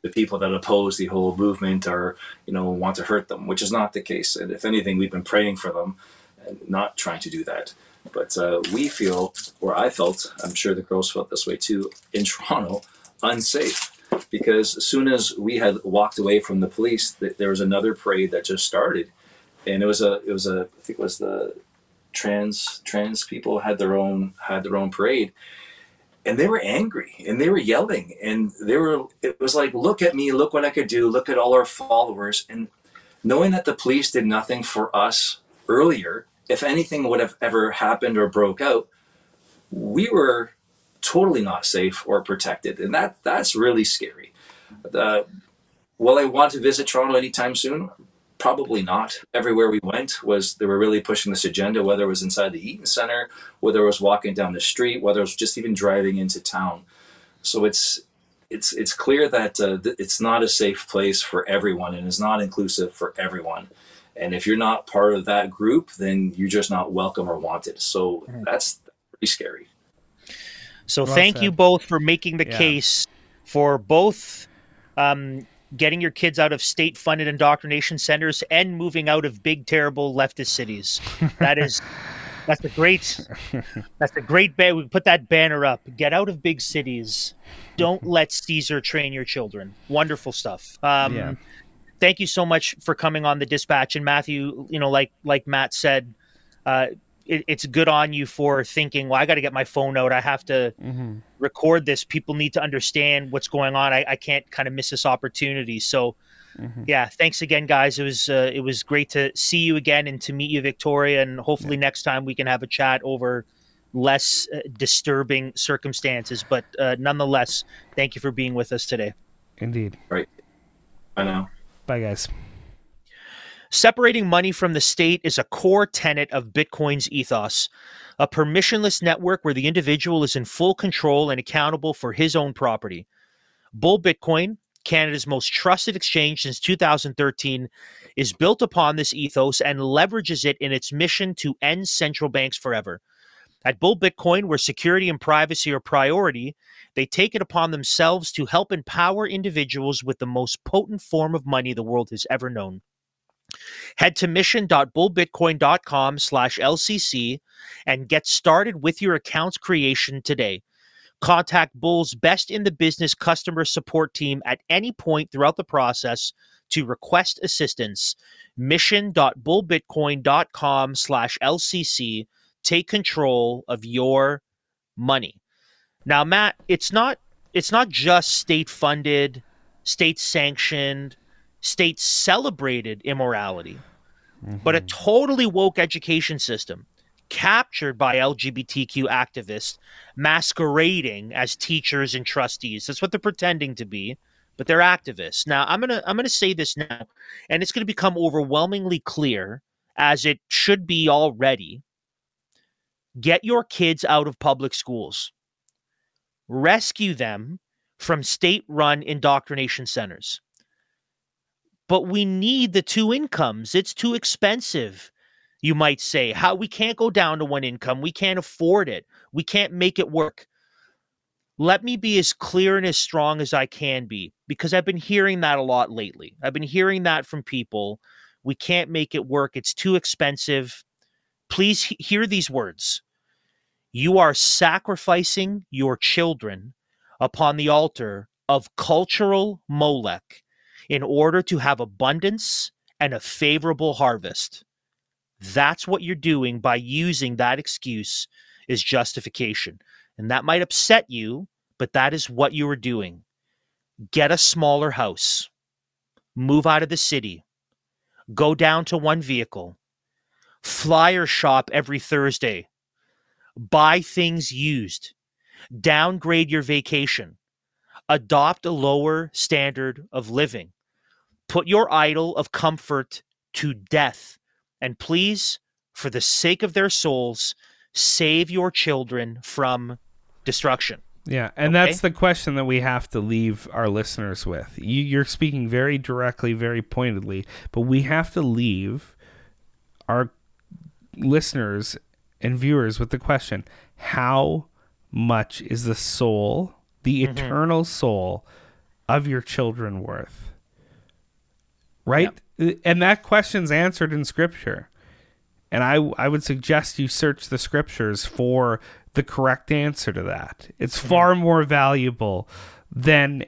E: the people that oppose the whole movement are you know want to hurt them, which is not the case. And if anything, we've been praying for them and not trying to do that. But uh, we feel, or I felt, I'm sure the girls felt this way too, in *laughs* Toronto, unsafe because as soon as we had walked away from the police, there was another parade that just started, and it was a it was a I think it was the trans trans people had their own had their own parade, and they were angry and they were yelling and they were it was like look at me look what i could do look at all our followers. And knowing that the police did nothing for us earlier if anything would have ever happened or broke out we were totally not safe or protected and that that's really scary uh, will i want to visit toronto anytime soon Probably not. Everywhere we went was they were really pushing this agenda, whether it was inside the Eaton Center, whether it was walking down the street, whether it was just even driving into town. So it's it's it's clear that uh, th- it's not a safe place for everyone and is not inclusive for everyone. And if you're not part of that group, then you're just not welcome or wanted. So mm. that's pretty scary.
A: So well thank said. you both for making the yeah. case for both um, getting your kids out of state funded indoctrination centers and moving out of big terrible leftist cities that is *laughs* that's a great that's a great ban we put that banner up get out of big cities don't *laughs* let caesar train your children wonderful stuff um, yeah. thank you so much for coming on the dispatch and matthew you know like like matt said uh, it, it's good on you for thinking, well, I got to get my phone out. I have to mm-hmm. record this. People need to understand what's going on. I, I can't kind of miss this opportunity. So, mm-hmm. yeah, thanks again, guys. It was uh, it was great to see you again and to meet you, Victoria. And hopefully yeah. next time we can have a chat over less uh, disturbing circumstances. But uh, nonetheless, thank you for being with us today.
B: Indeed.
E: Right. Bye now.
B: Bye, guys.
A: Separating money from the state is a core tenet of Bitcoin's ethos, a permissionless network where the individual is in full control and accountable for his own property. Bull Bitcoin, Canada's most trusted exchange since 2013, is built upon this ethos and leverages it in its mission to end central banks forever. At Bull Bitcoin, where security and privacy are priority, they take it upon themselves to help empower individuals with the most potent form of money the world has ever known. Head to mission.bullbitcoin.com slash LCC and get started with your account's creation today. Contact Bull's best in the business customer support team at any point throughout the process to request assistance. Mission.bullbitcoin.com slash LCC. Take control of your money. Now, Matt, it's not it's not just state funded, state sanctioned, states celebrated immorality, mm-hmm. but a mm-hmm. totally woke education system captured by LGBTQ activists masquerading as teachers and trustees. That's what they're pretending to be, but they're activists. Now, I'm going to I'm going to say this now and it's going to become overwhelmingly clear as it should be already. Get your kids out of public schools. Rescue them from state-run indoctrination centers but we need the two incomes. It's too expensive, you might say. How we can't go down to one income. We can't afford it. We can't make it work. Let me be as clear and as strong as I can be because I've been hearing that a lot lately. I've been hearing that from people. We can't make it work. It's too expensive. Please he- hear these words. You are sacrificing your children upon the altar of cultural Molech in order to have abundance and a favorable harvest. That's what you're doing by using that excuse is justification. And that might upset you, but that is what you are doing. Get a smaller house, move out of the city, go down to one vehicle, flyer shop every Thursday, buy things used, downgrade your vacation, adopt a lower standard of living. Put your idol of comfort to death. And please, for the sake of their souls, save your children from destruction.
B: Yeah, and okay? that's the question that we have to leave our listeners with. You, are speaking very directly, very pointedly, but we have to leave our listeners and viewers with the question how much is the soul, the mm-hmm. eternal soul of your children worth? Right? Yep. And that question's answered in scripture. And I I would suggest you search the scriptures for the correct answer to that. It's mm-hmm. far more valuable than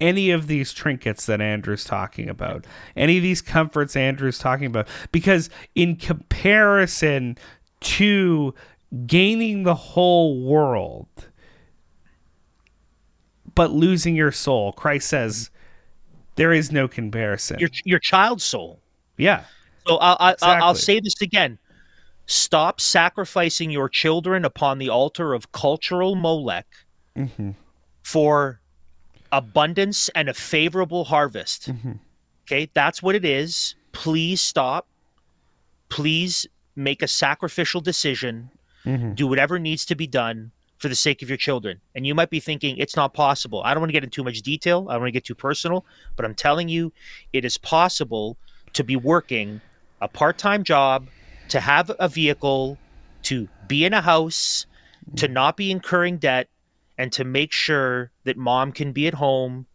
B: any of these trinkets that Andrew's talking about, any of these comforts Andrew's talking about, because in comparison to gaining the whole world, but losing your soul. Christ says there is no comparison.
A: Your your child's soul.
B: Yeah.
A: So I'll, I'll, I'll
B: Exactly.
A: say this again. Stop sacrificing your children upon the altar of cultural Molech
B: Mm-hmm.
A: for abundance and a favorable harvest.
B: Mm-hmm.
A: Okay, that's what it is. Please stop. Please make a sacrificial decision.
B: Mhm.
A: Do whatever needs to be done for the sake of your children. And you might be thinking it's not possible. I don't want to get into too much detail. I don't want to get too personal, but I'm telling you, it is possible to be working a part-time job, to have a vehicle, to be in a house, to mm-hmm. not be incurring debt, and to make sure that mom can be at home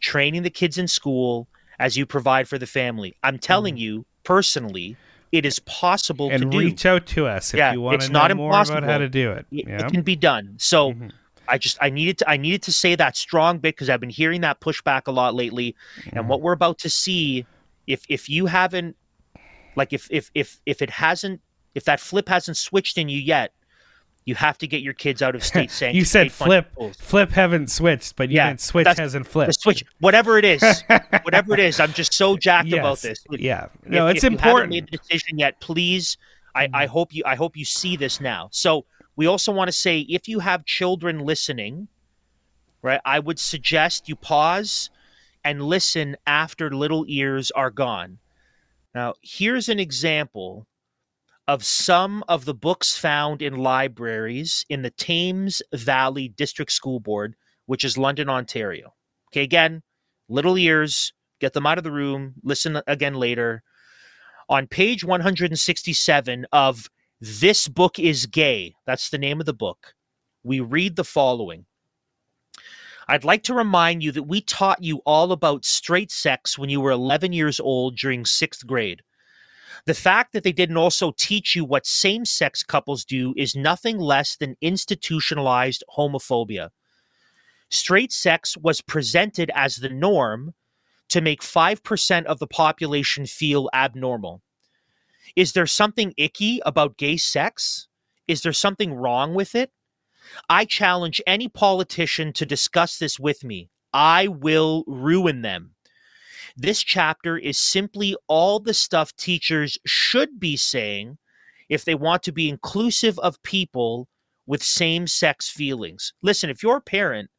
A: training the kids in school as you provide for the family. I'm telling mm-hmm. you personally, it is possible
B: and
A: to do.
B: reach out to us if
A: Yeah,
B: you want
A: it's
B: to
A: not
B: more
A: impossible.
B: about how to do it.
A: It,
B: Yeah.
A: it can be done. So mm-hmm. I just I needed to I needed to say that strong bit because I've been hearing that pushback a lot lately. And what we're about to see, if if you haven't like if if if if it hasn't if that flip hasn't switched in you yet, you have to get your kids out of state *laughs* sanctioned.
B: you said flip. Flip haven't switched, but
A: Yeah,
B: switch hasn't flipped.
A: switch, whatever it is, *laughs* whatever it is, I'm just so jacked about this.
B: yeah.
A: If-
B: No, it's
A: if you haven't made the decision yet, please. I, I mm. hope you. I hope you see this now. So we also want to say, if you have children listening, right, I would suggest you pause and listen after little ears are gone. Now, here's an example of some of the books found in libraries in the Thames Valley District School Board, which is London, Ontario. Okay, again, little ears, get them out of the room, listen again later. On page 167 of This Book is Gay, that's the name of the book, we read the following. I'd like to remind you that we taught you all about straight sex when you were 11 years old during sixth grade. The fact that they didn't also teach you what same sex couples do is nothing less than institutionalized homophobia. Straight sex was presented as the norm to make 5% of the population feel abnormal. Is there something icky about gay sex? Is there something wrong with it? I challenge any politician to discuss this with me. I will ruin them. This chapter is simply all the stuff teachers should be saying if they want to be inclusive of people with same sex feelings. Listen, if you're a parent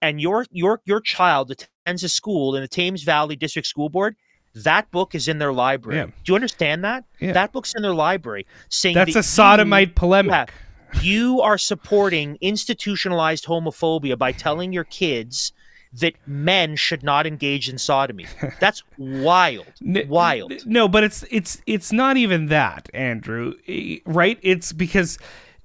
A: and your your your child attends a school in the Thames Valley District School Board, that book is in their library.
B: Yeah.
A: Do you understand that?
B: Yeah.
A: That book's in their library saying
B: That's
A: that
B: a sodomite
A: you-
B: polemic.
A: Yeah, you are supporting institutionalized homophobia by telling your kids that men should not engage in sodomy. That's *laughs* wild. wild.
B: No, but it's it's it's not even that, Andrew. Right? It's because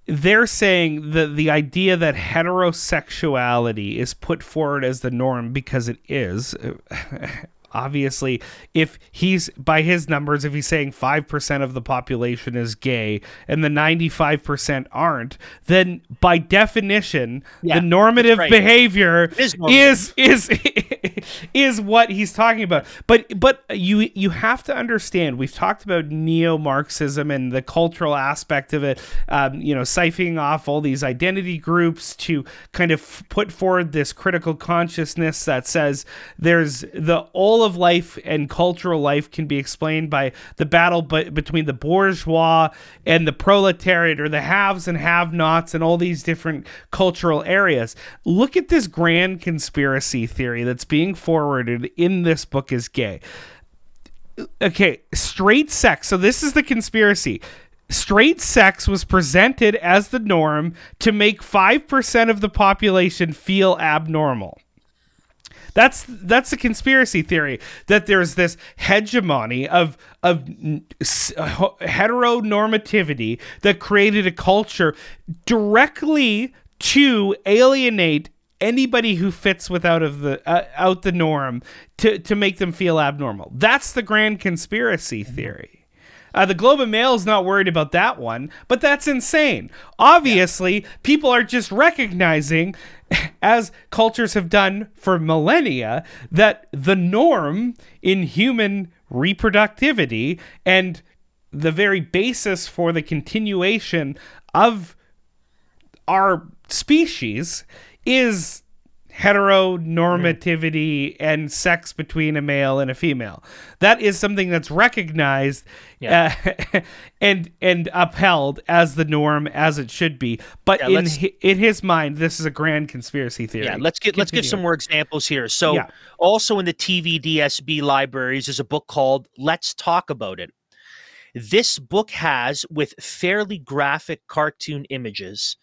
B: they're saying that the idea that heterosexuality is put forward as the norm because it is. Obviously, if he's by his numbers, if he's saying 5% of the population is gay and the 95% aren't, then by definition,
A: Yeah,
B: the normative
A: right.
B: behavior
A: is normative.
B: is is *laughs* is what he's talking about. But but you you have to understand. We've talked about neo-Marxism and the cultural aspect of it. Um, you know, siphoning off all these identity groups to kind of put forward this critical consciousness that says there's the all of life and cultural life can be explained by the battle be- between the bourgeois and the proletariat or the haves and have-nots and all these different cultural areas. Look at this grand conspiracy theory that's being forwarded in this book is gay. Okay, straight sex. So this is the conspiracy. Straight sex was presented as the norm to make 5% of the population feel abnormal. That's that's a conspiracy theory that there's this hegemony of of n- s- ho- heteronormativity that created a culture directly to alienate anybody who fits without of the uh, out the norm to to make them feel abnormal. That's the grand conspiracy theory. Uh, the Globe and Mail is not worried about that one, but that's insane. Obviously, people are just recognizing, *laughs* as cultures have done for millennia, that the norm in human reproductivity and the very basis for the continuation of our species is heteronormativity and sex between a male and a female. That is something that's recognized
A: Yeah.
B: uh, *laughs* and and upheld as the norm as it should be. But
A: Yeah,
B: in hi- in his mind, this is a grand conspiracy theory.
A: Yeah, let's get let's give some more examples here. So,
B: Yeah.
A: also in the TVDSB libraries is a book called "Let's Talk About It." This book has, with fairly graphic cartoon images,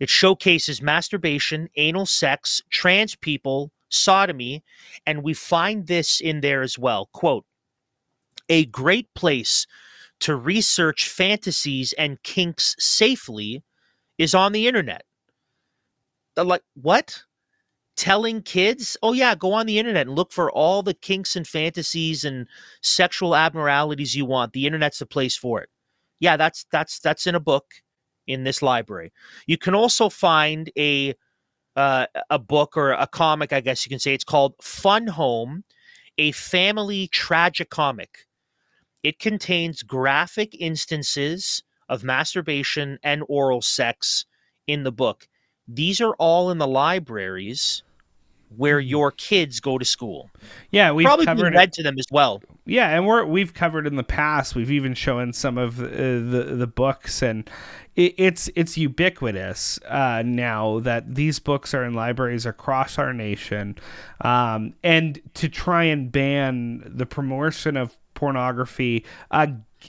A: it showcases masturbation, anal sex, trans people, sodomy, and we find this in there as well. Quote: "A great place to research fantasies and kinks safely is on the internet." Like what? Telling kids? Oh yeah go on the internet and look for all the kinks and fantasies and sexual abnormalities you want. The internet's the place for it. Yeah that's that's that's in a book in this library. You can also find a uh, a book or a comic i guess you can say. It's called fun home a family tragicomic. It contains graphic instances of masturbation and oral sex in the book. These are all in the libraries where your kids go to school.
B: Yeah, we've
A: probably
B: covered
A: been
B: it.
A: read to them as well.
B: Yeah, and we're we've covered in the past. We've even shown some of uh, the the books, and it, it's it's ubiquitous uh, now that these books are in libraries across our nation, um, and to try and ban the promotion of pornography, uh,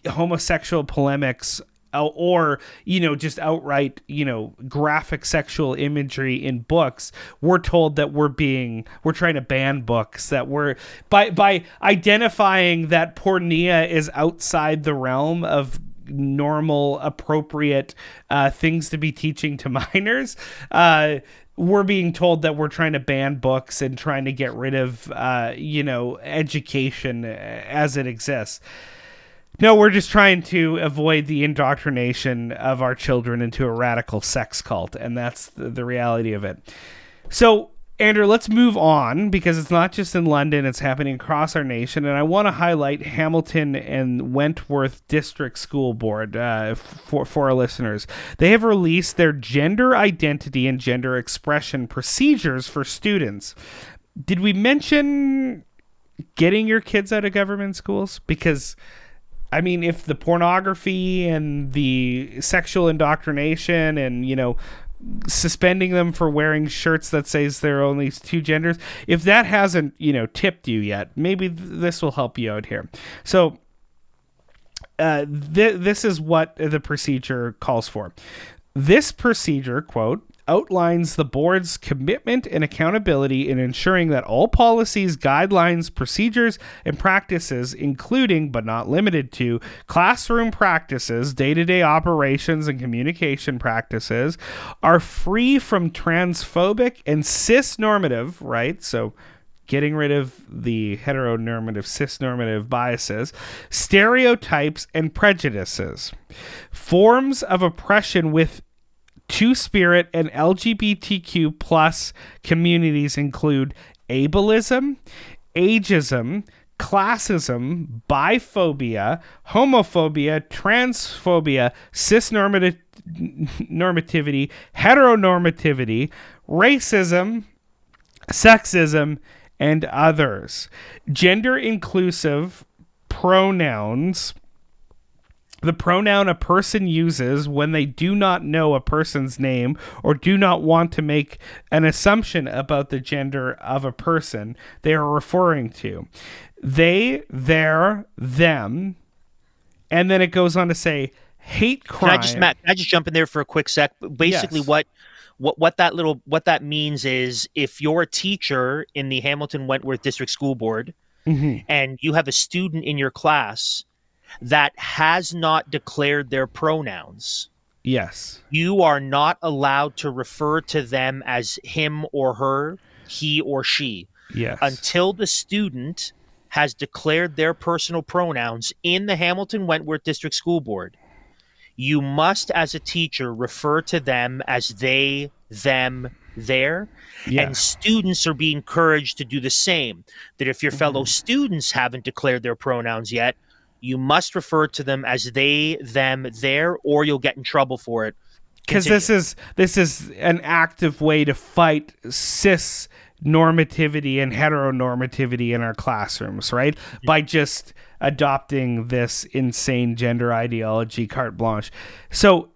B: homosexual polemics. Or you know, just outright you know, graphic sexual imagery in books. We're told that we're being we're trying to ban books. That we're by by identifying that porneia is outside the realm of normal appropriate uh, things to be teaching to *laughs* minors uh, we're being told that we're trying to ban books and trying to get rid of uh, you know education as it exists no we're just trying to avoid the indoctrination of our children into a radical sex cult and that's the, the reality of it so Andrew, let's move on because it's not just in London, it's happening across our nation. And I want to highlight Hamilton and Wentworth District School Board uh, for, for our listeners. They have released their gender identity and gender expression procedures for students. Did we mention getting your kids out of government schools? Because. I mean, if the pornography and the sexual indoctrination and, you know, suspending them for wearing shirts that says there are only two genders if that hasn't you know tipped you yet maybe th- this will help you out here. So uh, th- this is what the procedure calls for. This procedure quote outlines the board's commitment and accountability in ensuring that all policies, guidelines, procedures, and practices, including but not limited to classroom practices, day to day operations, and communication practices, are free from transphobic and cisnormative, right? So, getting rid of the heteronormative, cisnormative biases, stereotypes, and prejudices. Forms of oppression with Two Spirit and LGBTQ plus communities include ableism, ageism, classism, biphobia, homophobia, transphobia, cisnormativity, normativity, heteronormativity, racism, sexism, and others. Gender inclusive pronouns the pronoun a person uses when they do not know a person's name or do not want to make an assumption about the gender of a person they are referring to. They, their, them, and then it goes on to say hate crime.
A: Can I just Matt, can I just jump in there for a quick sec? Basically,
B: Yes.
A: what what what that little what that means is if you're a teacher in the Hamilton Wentworth District School Board
B: Mhm.
A: and you have a student in your class that has not declared their pronouns,
B: Yes.
A: you are not allowed to refer to them as him or her, he or she
B: Yes.
A: until the student has declared their personal pronouns in the Hamilton Wentworth District School Board. You must, as a teacher, refer to them as they, them, their.
B: Yeah.
A: And students are being encouraged to do the same. That if your fellow
B: Mm-hmm.
A: students haven't declared their pronouns yet, you must refer to them as they, them, there, or you'll get in trouble for it
B: because this is this is an active way to fight cis normativity and heteronormativity in our classrooms, right? Mm-hmm. By just adopting this insane gender ideology carte blanche. So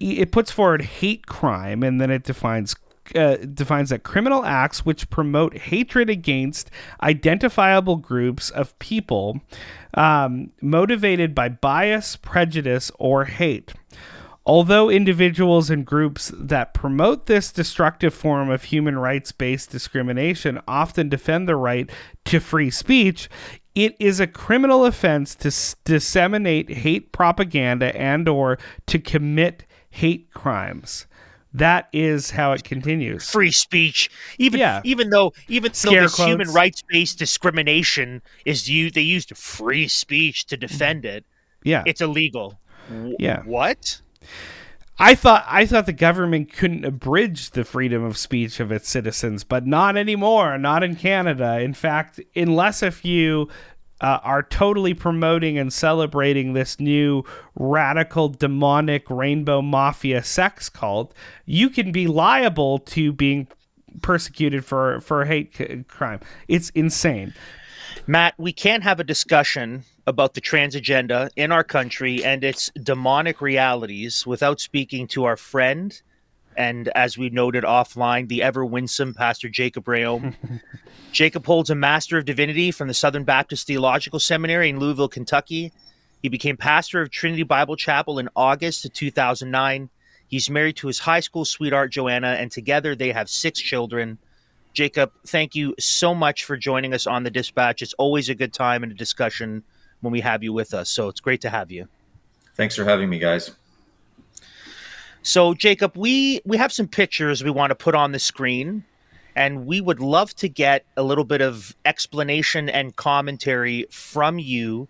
B: it puts forward hate crime and then it defines uh, defines that criminal acts which promote hatred against identifiable groups of people um, motivated by bias, prejudice, or hate. Although individuals and groups that promote this destructive form of human rights based discrimination often defend the right to free speech, it is a criminal offense to s- disseminate hate propaganda and or to commit hate crimes. That is how it continues.
A: Free speech, even yeah. even though even Scare though this quotes. human rights based discrimination is used, they used free speech to defend it.
B: Yeah,
A: it's illegal.
B: Yeah,
A: what?
B: I thought I thought the government couldn't abridge the freedom of speech of its citizens, but not anymore. Not in Canada. In fact, unless if you uh, are totally promoting and celebrating this new radical demonic rainbow mafia sex cult, you can be liable to being persecuted for for hate c- crime. It's insane.
A: Matt, we can't have a discussion about the trans agenda in our country and its demonic realities without speaking to our friend and, as we noted offline, the ever winsome Pastor Jacob Reaume. *laughs* Jacob holds a Master of Divinity from the Southern Baptist Theological Seminary in Louisville, Kentucky. He became pastor of Trinity Bible Chapel in August of 2009. He's married to his high school sweetheart, Joanna, and together they have six children. Jacob, thank you so much for joining us on the dispatch. It's always a good time and a discussion when we have you with us. So it's great to have you.
G: Thanks for having me, guys.
A: So, Jacob, we we have some pictures we want to put on the screen, and we would love to get a little bit of explanation and commentary from you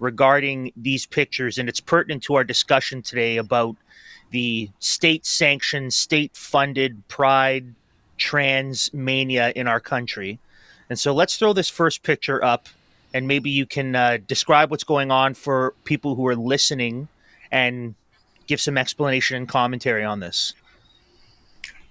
A: regarding these pictures, and it's pertinent to our discussion today about the state-sanctioned, state-funded pride trans mania in our country. And so let's throw this first picture up and maybe you can uh, describe what's going on for people who are listening and give some explanation and commentary on this.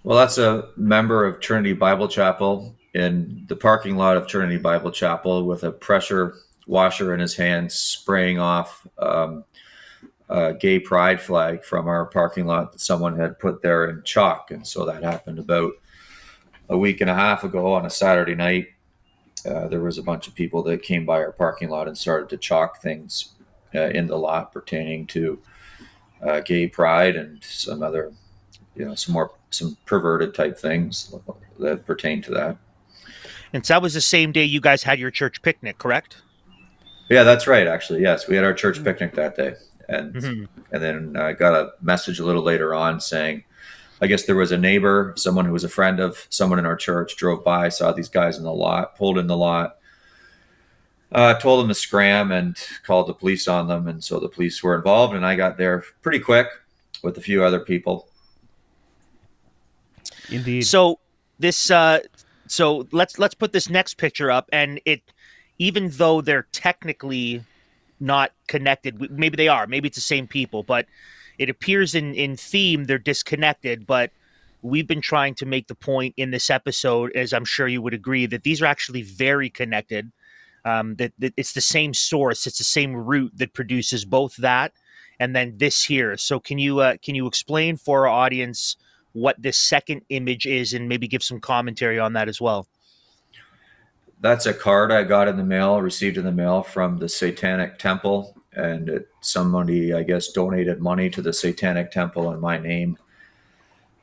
G: Well, that's a member of Trinity Bible Chapel in the parking lot of Trinity Bible Chapel with a pressure washer in his hand, spraying off um, a gay pride flag from our parking lot that someone had put there in chalk. And so that happened about a week and a half ago on a Saturday night. Uh, there was a bunch of people that came by our parking lot and started to chalk things uh, in the lot pertaining to uh, gay pride and some other, you know, some more some perverted type things that pertain to that.
A: And so that was the same day you guys had your church picnic, correct?
G: Yeah, that's right. Actually, yes, we had our church picnic that day, and mm-hmm. and then I got a message a little later on saying I guess there was a neighbor, someone who was a friend of someone in our church, drove by, saw these guys in the lot, pulled in the lot, uh, told them to scram, and called the police on them. And so the police were involved, and I got there pretty quick with a few other people.
B: Indeed.
A: So this, uh, so let's let's put this next picture up, and it, even though they're technically not connected, maybe they are, maybe it's the same people, but it appears in in theme they're disconnected, but we've been trying to make the point in this episode, as I'm sure you would agree, that these are actually very connected. Um, that, that it's the same source, it's the same root that produces both that and then this here. So can you uh, can you explain for our audience what this second image is, and maybe give some commentary on that as well?
G: That's a card I got in the mail, received in the mail from the Satanic Temple and it, somebody I guess donated money to the Satanic Temple in my name,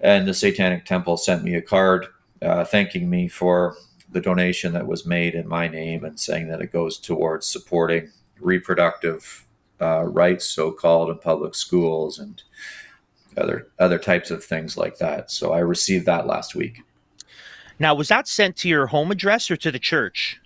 G: and the Satanic Temple sent me a card uh, thanking me for the donation that was made in my name and saying that it goes towards supporting reproductive uh, rights, so-called, in public schools and other other types of things like that. So I received that last week.
A: Now, was that sent to your home address or to the church?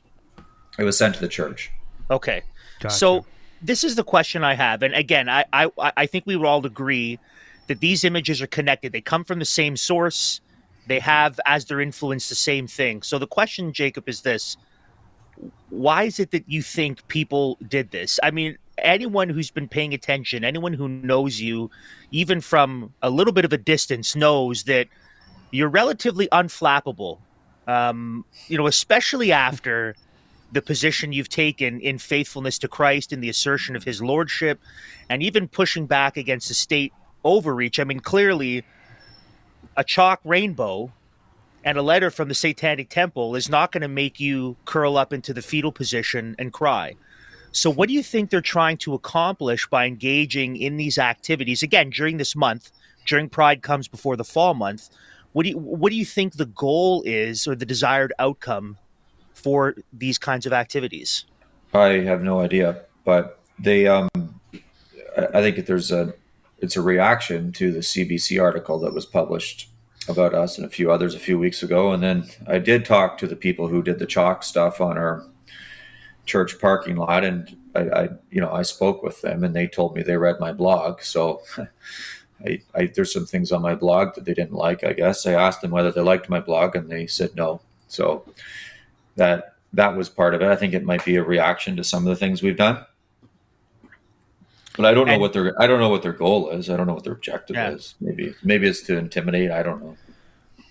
G: It was sent to the church.
A: Okay. Gotcha. So this is the question I have, and again, I, I I think we would all agree that these images are connected. They come from the same source. They have as their influence the same thing. So the question, Jacob, is this: Why is it that you think people did this? I mean, anyone who's been paying attention, anyone who knows you, even from a little bit of a distance, knows that you're relatively unflappable. Um, you know, especially after the position you've taken in faithfulness to Christ, in the assertion of His lordship, and even pushing back against the state overreach. I mean, clearly, a chalk rainbow and a letter from the Satanic Temple is not going to make you curl up into the fetal position and cry. So, what do you think they're trying to accomplish by engaging in these activities again during this month? During Pride comes before the fall month. What do you what do you think the goal is, or the desired outcome for these kinds of activities?
G: I have no idea, but they. Um, I think that there's a it's a reaction to the CBC article that was published about us and a few others a few weeks ago, and then I did talk to the people who did the chalk stuff on our church parking lot, and I, I, you know I spoke with them, and they told me they read my blog. So *laughs* I, I, there's some things on my blog that they didn't like. I guess I asked them whether they liked my blog, and they said no. So that that was part of it. I think it might be a reaction to some of the things we've done. But I don't know and, what their I don't know what their goal is. I don't know what their objective yeah. is. Maybe maybe it's to intimidate. I don't know.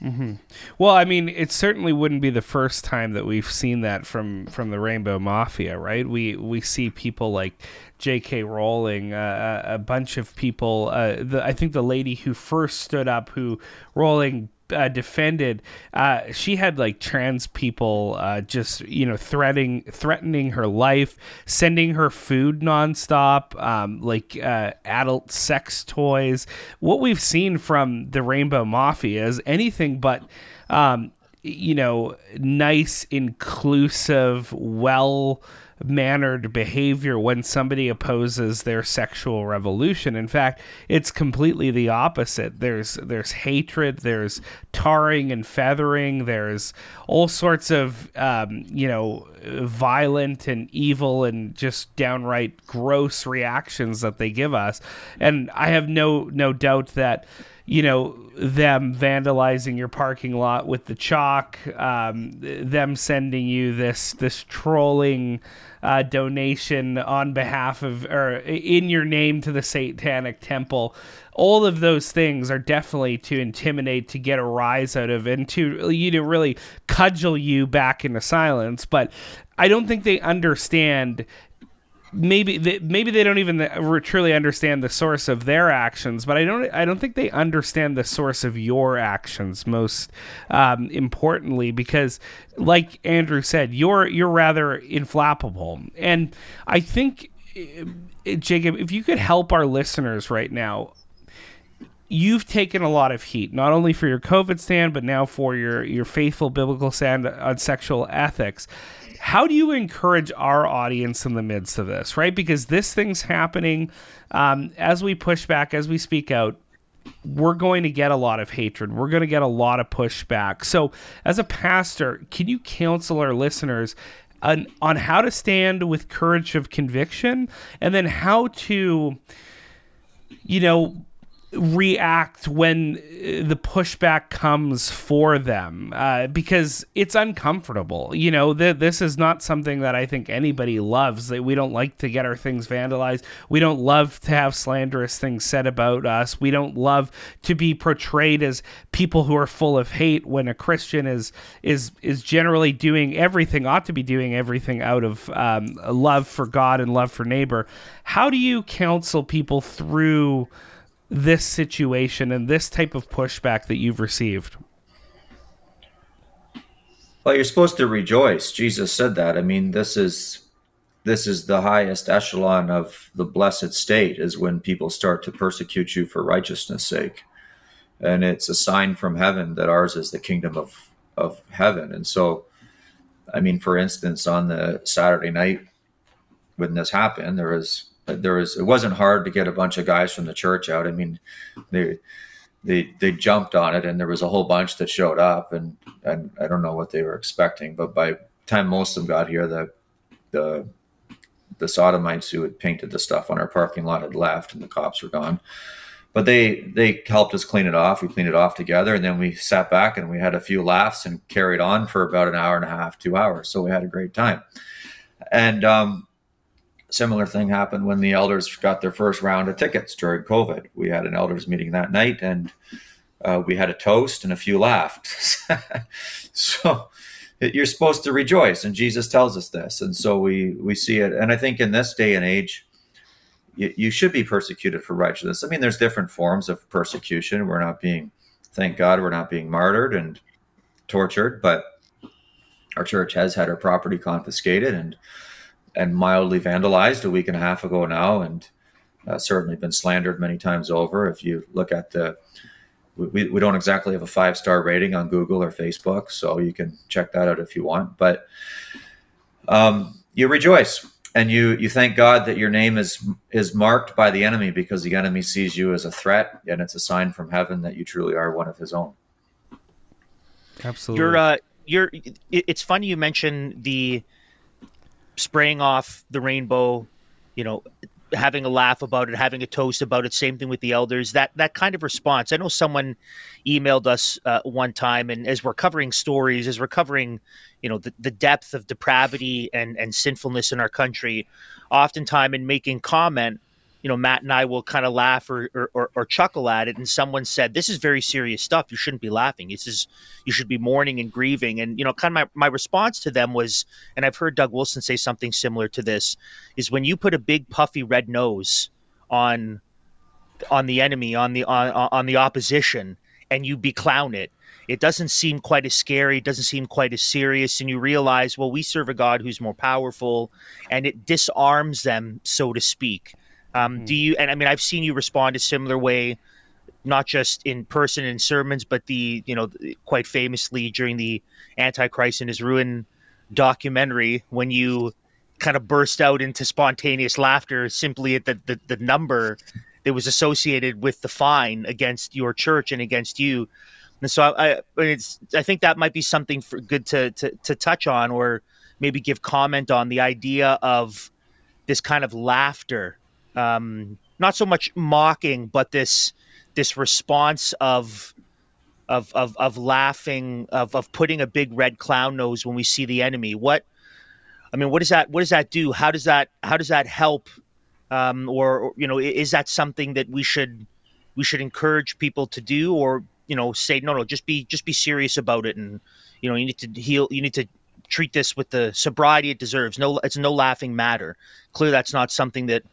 B: Mm-hmm. Well, I mean, it certainly wouldn't be the first time that we've seen that from from the Rainbow Mafia, right? We we see people like J.K. Rowling, uh, a bunch of people. Uh, the, I think the lady who first stood up, who Rowling uh, defended, uh, she had like trans people uh, just you know threatening threatening her life, sending her food nonstop, um, like uh, adult sex toys. What we've seen from the Rainbow Mafia is anything but. Um, you know, nice, inclusive, well mannered behavior when somebody opposes their sexual revolution. In fact, it's completely the opposite. There's there's hatred, there's tarring and feathering, there's all sorts of um, you know violent and evil and just downright gross reactions that they give us. And I have no no doubt that you know them vandalizing your parking lot with the chalk, um, them sending you this this trolling uh, donation on behalf of or in your name to the Satanic Temple. All of those things are definitely to intimidate, to get a rise out of, and to you know really cudgel you back into silence. But I don't think they understand maybe they, maybe they don't even truly understand the source of their actions, but I don't I don't think they understand the source of your actions most um, importantly because, like Andrew said, you're you're rather inflappable, and I think eh, Jacob, if you could help our listeners right now you've taken a lot of heat, not only for your COVID stand, but now for your, your faithful biblical stand on sexual ethics how do you encourage our audience in the midst of this, right? Because this thing's happening um, as we push back, as we speak out. We're going to get a lot of hatred. We're going to get a lot of pushback. So, as a pastor, can you counsel our listeners on, on how to stand with courage of conviction and then how to, you know, react when uh, the pushback comes for them uh, because it's uncomfortable. You know, th- this is not something that I think anybody loves. That we don't like to get our things vandalized. We don't love to have slanderous things said about us. We don't love to be portrayed as people who are full of hate when a Christian is is is generally doing everything ought to be doing everything out of um, love for God and love for neighbor. How do you counsel people through? This situation and this type of pushback that you've received?
G: Well, you're supposed to rejoice. Jesus said that. I mean, this is this is the highest echelon of the blessed state is when people start to persecute you for righteousness' sake. And it's a sign from heaven that ours is the kingdom of of heaven. And so I mean, for instance, on the Saturday night when this happened, there was there was it wasn't hard to get a bunch of guys from the church out. I mean, they they they jumped on it, and there was a whole bunch that showed up, and and I don't know what they were expecting, but by time most of them got here, the the the sodomites who had painted the stuff on our parking lot had left, and the cops were gone. But they they helped us clean it off. We cleaned it off together, and then we sat back and we had a few laughs and carried on for about an hour and a half, two hours. So we had a great time. And um, similar thing happened when the elders got their first round of tickets during COVID. We had an elders meeting that night, and uh, we had a toast, and a few laughed. *laughs* so you're supposed to rejoice, and Jesus tells us this, and so we we see it. And I think in this day and age, you, you should be persecuted for righteousness. I mean, there's different forms of persecution. We're not being, thank God, we're not being martyred and tortured, but our church has had our property confiscated and and mildly vandalized a week and a half ago now, and uh, certainly been slandered many times over. If you look at the we, we don't exactly have a five star rating on Google or Facebook, so you can check that out if you want. But um, you rejoice and you you thank God that your name is is marked by the enemy because the enemy sees you as a threat, and it's a sign from heaven that you truly are one of His own.
B: Absolutely.
A: You're uh, you're. It's funny you mention the spraying off the rainbow. You know, having a laugh about it, having a toast about it. Same thing with the elders. That that kind of response. I know someone emailed us uh, one time, and as we're covering stories, as we're covering, you know, the, the depth of depravity and and sinfulness in our country, oftentimes in making comment, you know, Matt and I will kind of laugh or, or, or, or, chuckle at it. And someone said, "This is very serious stuff. You shouldn't be laughing. This is you should be mourning and grieving." And you know, kind of my, my response to them was, and I've heard Doug Wilson say something similar to this, is when you put a big puffy red nose on on the enemy, on the on on the opposition, and you beclown it. It doesn't seem quite as scary. It doesn't seem quite as serious, and you realize, well, we serve a God who's more powerful, and it disarms them, so to speak um, mm. Do you? And I mean, I've seen you respond a similar way, not just in person in sermons, but the you know quite famously during the Antichrist and His Ruin documentary when you kind of burst out into spontaneous laughter simply at the, the, the number that was associated with the fine against your church and against you. And so I, I, it's, I think that might be something for good to, to, to touch on or maybe give comment on the idea of this kind of laughter um, not so much mocking, but this this response of of of of laughing, of of putting a big red clown nose when we see the enemy. What I mean, what does that what does that do? How does that how does that help? Um, or, or you know, is that something that we should we should encourage people to do, or you know, say no, no, just be just be serious about it, and you know, you need to heal, you need to treat this with the sobriety it deserves. No, it's no laughing matter. Clearly, that's not something that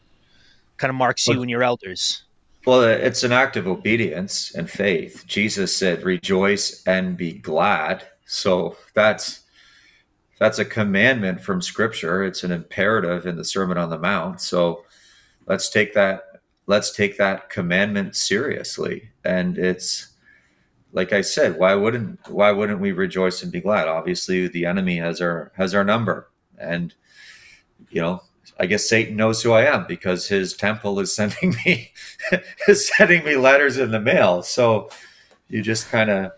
A: kind of marks you and your elders?
G: Well, it's an act of obedience and faith. Jesus said, "Rejoice and be glad." So that's that's a commandment from Scripture. It's an imperative in the Sermon on the Mount. So let's take that let's take that commandment seriously. And it's like I said, why wouldn't why wouldn't we rejoice and be glad? Obviously, the enemy has our has our number, and you know I guess Satan knows who I am because his temple is sending me *laughs* is sending me letters in the mail. So you just kind of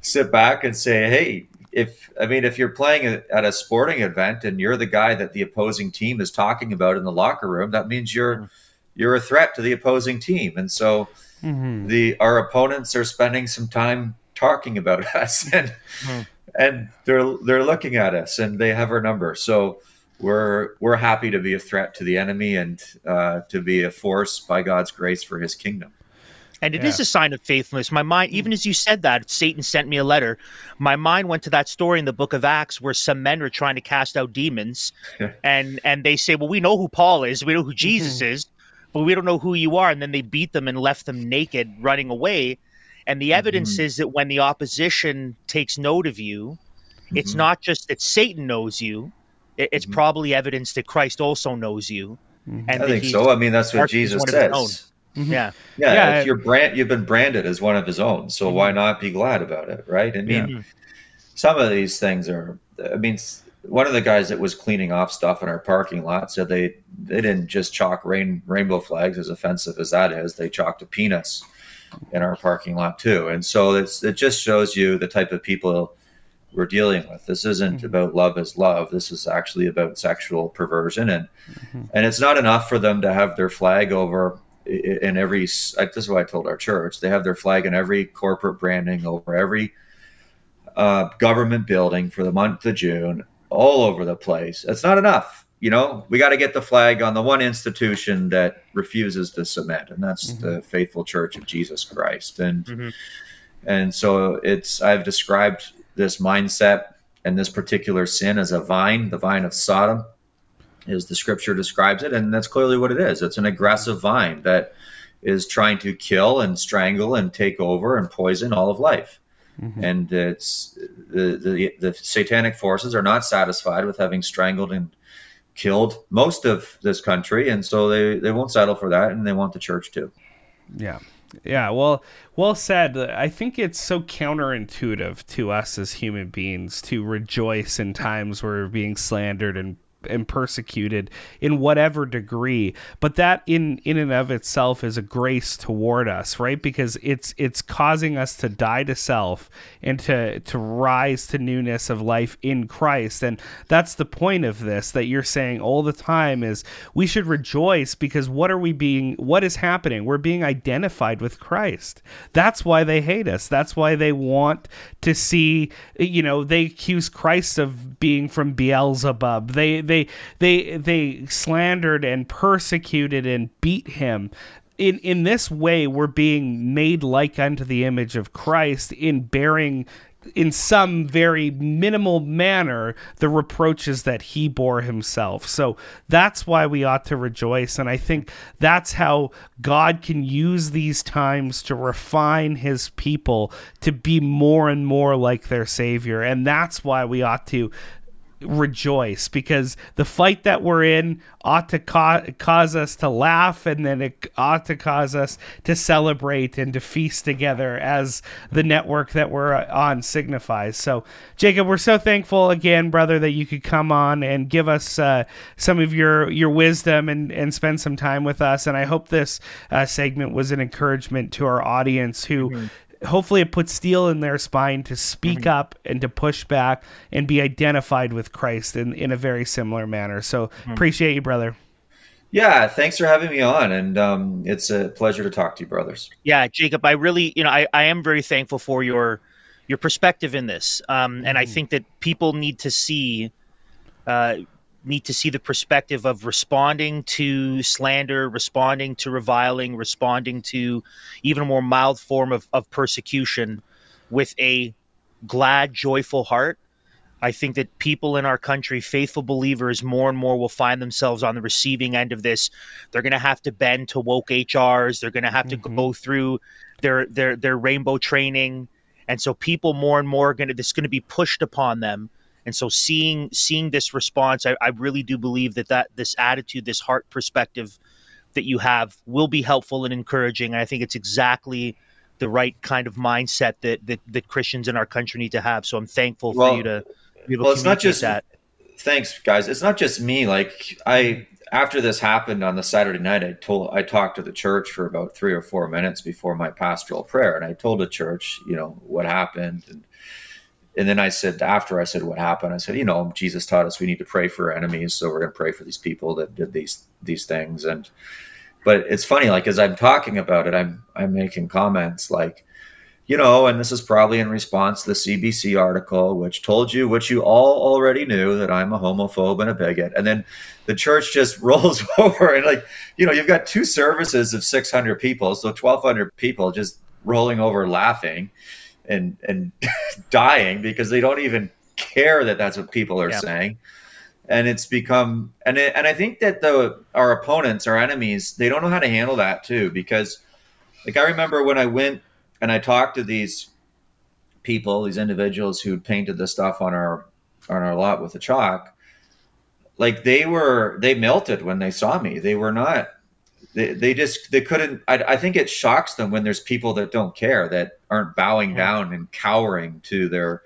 G: sit back and say, "Hey, if I mean, if you're playing at a sporting event and you're the guy that the opposing team is talking about in the locker room, that means you're you're a threat to the opposing team." And so mm-hmm. the our opponents are spending some time talking about *laughs* us and mm-hmm. and they're they're looking at us and they have our number. So we're we're happy to be a threat to the enemy and uh, to be a force by God's grace for His kingdom.
A: And it yeah. is a sign of faithfulness. My mind, even as you said that, Satan sent me a letter. My mind went to that story in the book of Acts where some men are trying to cast out demons, and and they say, "Well, we know who Paul is, we know who Jesus mm-hmm. is, but we don't know who you are." And then they beat them and left them naked, running away. And the evidence mm-hmm. is that when the opposition takes note of you, mm-hmm. it's not just that Satan knows you, it's mm-hmm. probably evidence that Christ also knows you.
G: Mm-hmm. And I think so. I mean, that's what Jesus says.
A: Mm-hmm. Yeah.
G: yeah, yeah. You're brand. You've been branded as one of His own. So why mm-hmm. not be glad about it, right? I mean, yeah. some of these things are. I mean, one of the guys that was cleaning off stuff in our parking lot said they they didn't just chalk rain, rainbow flags, as offensive as that is. They chalked a penis in our parking lot too, and so it's it just shows you the type of people we're dealing with. This isn't mm-hmm. about love as love. This is actually about sexual perversion, and mm-hmm. and it's not enough for them to have their flag over in every. This is what I told our church. They have their flag in every corporate branding over every uh, government building for the month of June, all over the place. It's not enough. you know, we got to get the flag on the one institution that refuses to submit, and that's mm-hmm. the faithful Church of Jesus Christ. And mm-hmm. and so it's I've described this mindset and this particular sin as a vine, the vine of Sodom, as the Scripture describes it, and that's clearly what it is. It's an aggressive vine that is trying to kill and strangle and take over and poison all of life. Mm-hmm. And it's the, the the satanic forces are not satisfied with having strangled and killed most of this country, and so they they won't settle for that, and they want the church to.
B: Yeah. Yeah, well, well said. I think it's so counterintuitive to us as human beings to rejoice in times where we're being slandered and and persecuted in whatever degree. But that in in and of itself is a grace toward us right? Because it's it's causing us to die to self and to to rise to newness of life in Christ. And that's the point of this that you're saying all the time is we should rejoice because what are we being what is happening? We're being identified with Christ. That's why they hate us. That's why they want to see you know they accuse Christ of being from Beelzebub. They they they they slandered and persecuted and beat him in in this way we're being made like unto the image of Christ in bearing in some very minimal manner the reproaches that he bore himself. So that's why we ought to rejoice. And I think that's how God can use these times to refine his people to be more and more like their Savior. And that's why we ought to rejoice because the fight that we're in ought to ca- cause us to laugh and then it ought to cause us to celebrate and to feast together as the network that we're on signifies. So, Jacob, we're so thankful again, brother, that you could come on and give us uh, some of your your wisdom and and spend some time with us. And I hope this uh, segment was an encouragement to our audience who. Mm-hmm hopefully it puts steel in their spine to speak mm-hmm. up and to push back and be identified with Christ in, in a very similar manner. So mm-hmm. appreciate you, brother.
G: Yeah, thanks for having me on, and um, it's a pleasure to talk to you, brothers.
A: Yeah, Jacob, I really, you know, I, I am very thankful for your your perspective in this, um, mm-hmm. and I mm-hmm. think that people need to see uh, need to see the perspective of responding to slander, responding to reviling, responding to even a more mild form of, of persecution with a glad, joyful heart. I think that people in our country, faithful believers, more and more will find themselves on the receiving end of this. They're going to have to bend to woke HRs. They're going to have to mm-hmm. go through their their their rainbow training, and so people more and more are going to this is going to be pushed upon them and so seeing seeing this response, I, I really do believe that that this attitude, this heart perspective that you have will be helpful and encouraging. And I think it's exactly the right kind of mindset that, that, that Christians in our country need to have. So I'm thankful
G: well,
A: for you to be able
G: well,
A: to
G: it's not just
A: that.
G: Thanks, guys. It's not just me. Like I, after this happened on the Saturday night, I told I talked to the church for about three or four minutes before my pastoral prayer, and I told the church, you know, what happened, and and then I said after I said what happened, I said, you know, Jesus taught us we need to pray for our enemies, so we're going to pray for these people that did these these things. And but it's funny, like as I'm talking about it, I'm I'm making comments like, you know, and this is probably in response to the CBC article, which told you what you all already knew that I'm a homophobe and a bigot. And then the church just *laughs* rolls over and like, you know, you've got two services of 600 people, so 1,200 people just rolling over laughing and and *laughs* dying because they don't even care that that's what people are saying. And it's become and it, and I think that the our opponents our enemies they don't know how to handle that too because like I remember when I went and I talked to these people these individuals who painted the stuff on our on our lot with the chalk like they were they melted when they saw me. They were not they, they just they couldn't I, I think it shocks them when there's people that don't care that aren't bowing down and cowering to their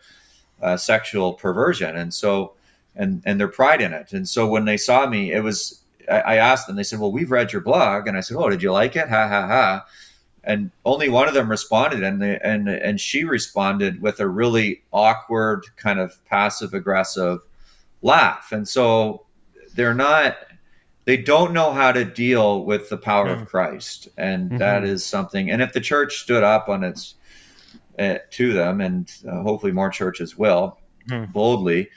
G: uh, sexual perversion and so and and their pride in it. And so when they saw me it was I, I asked them they said well we've read your blog and i said oh did you like it? Ha ha ha. And only one of them responded and they, and and she responded with a really awkward kind of passive aggressive laugh. And so they're not they don't know how to deal with the power of Christ, and mm-hmm. that is something. And if the church stood up on its uh, to them, and uh, hopefully more churches will mm-hmm. boldly,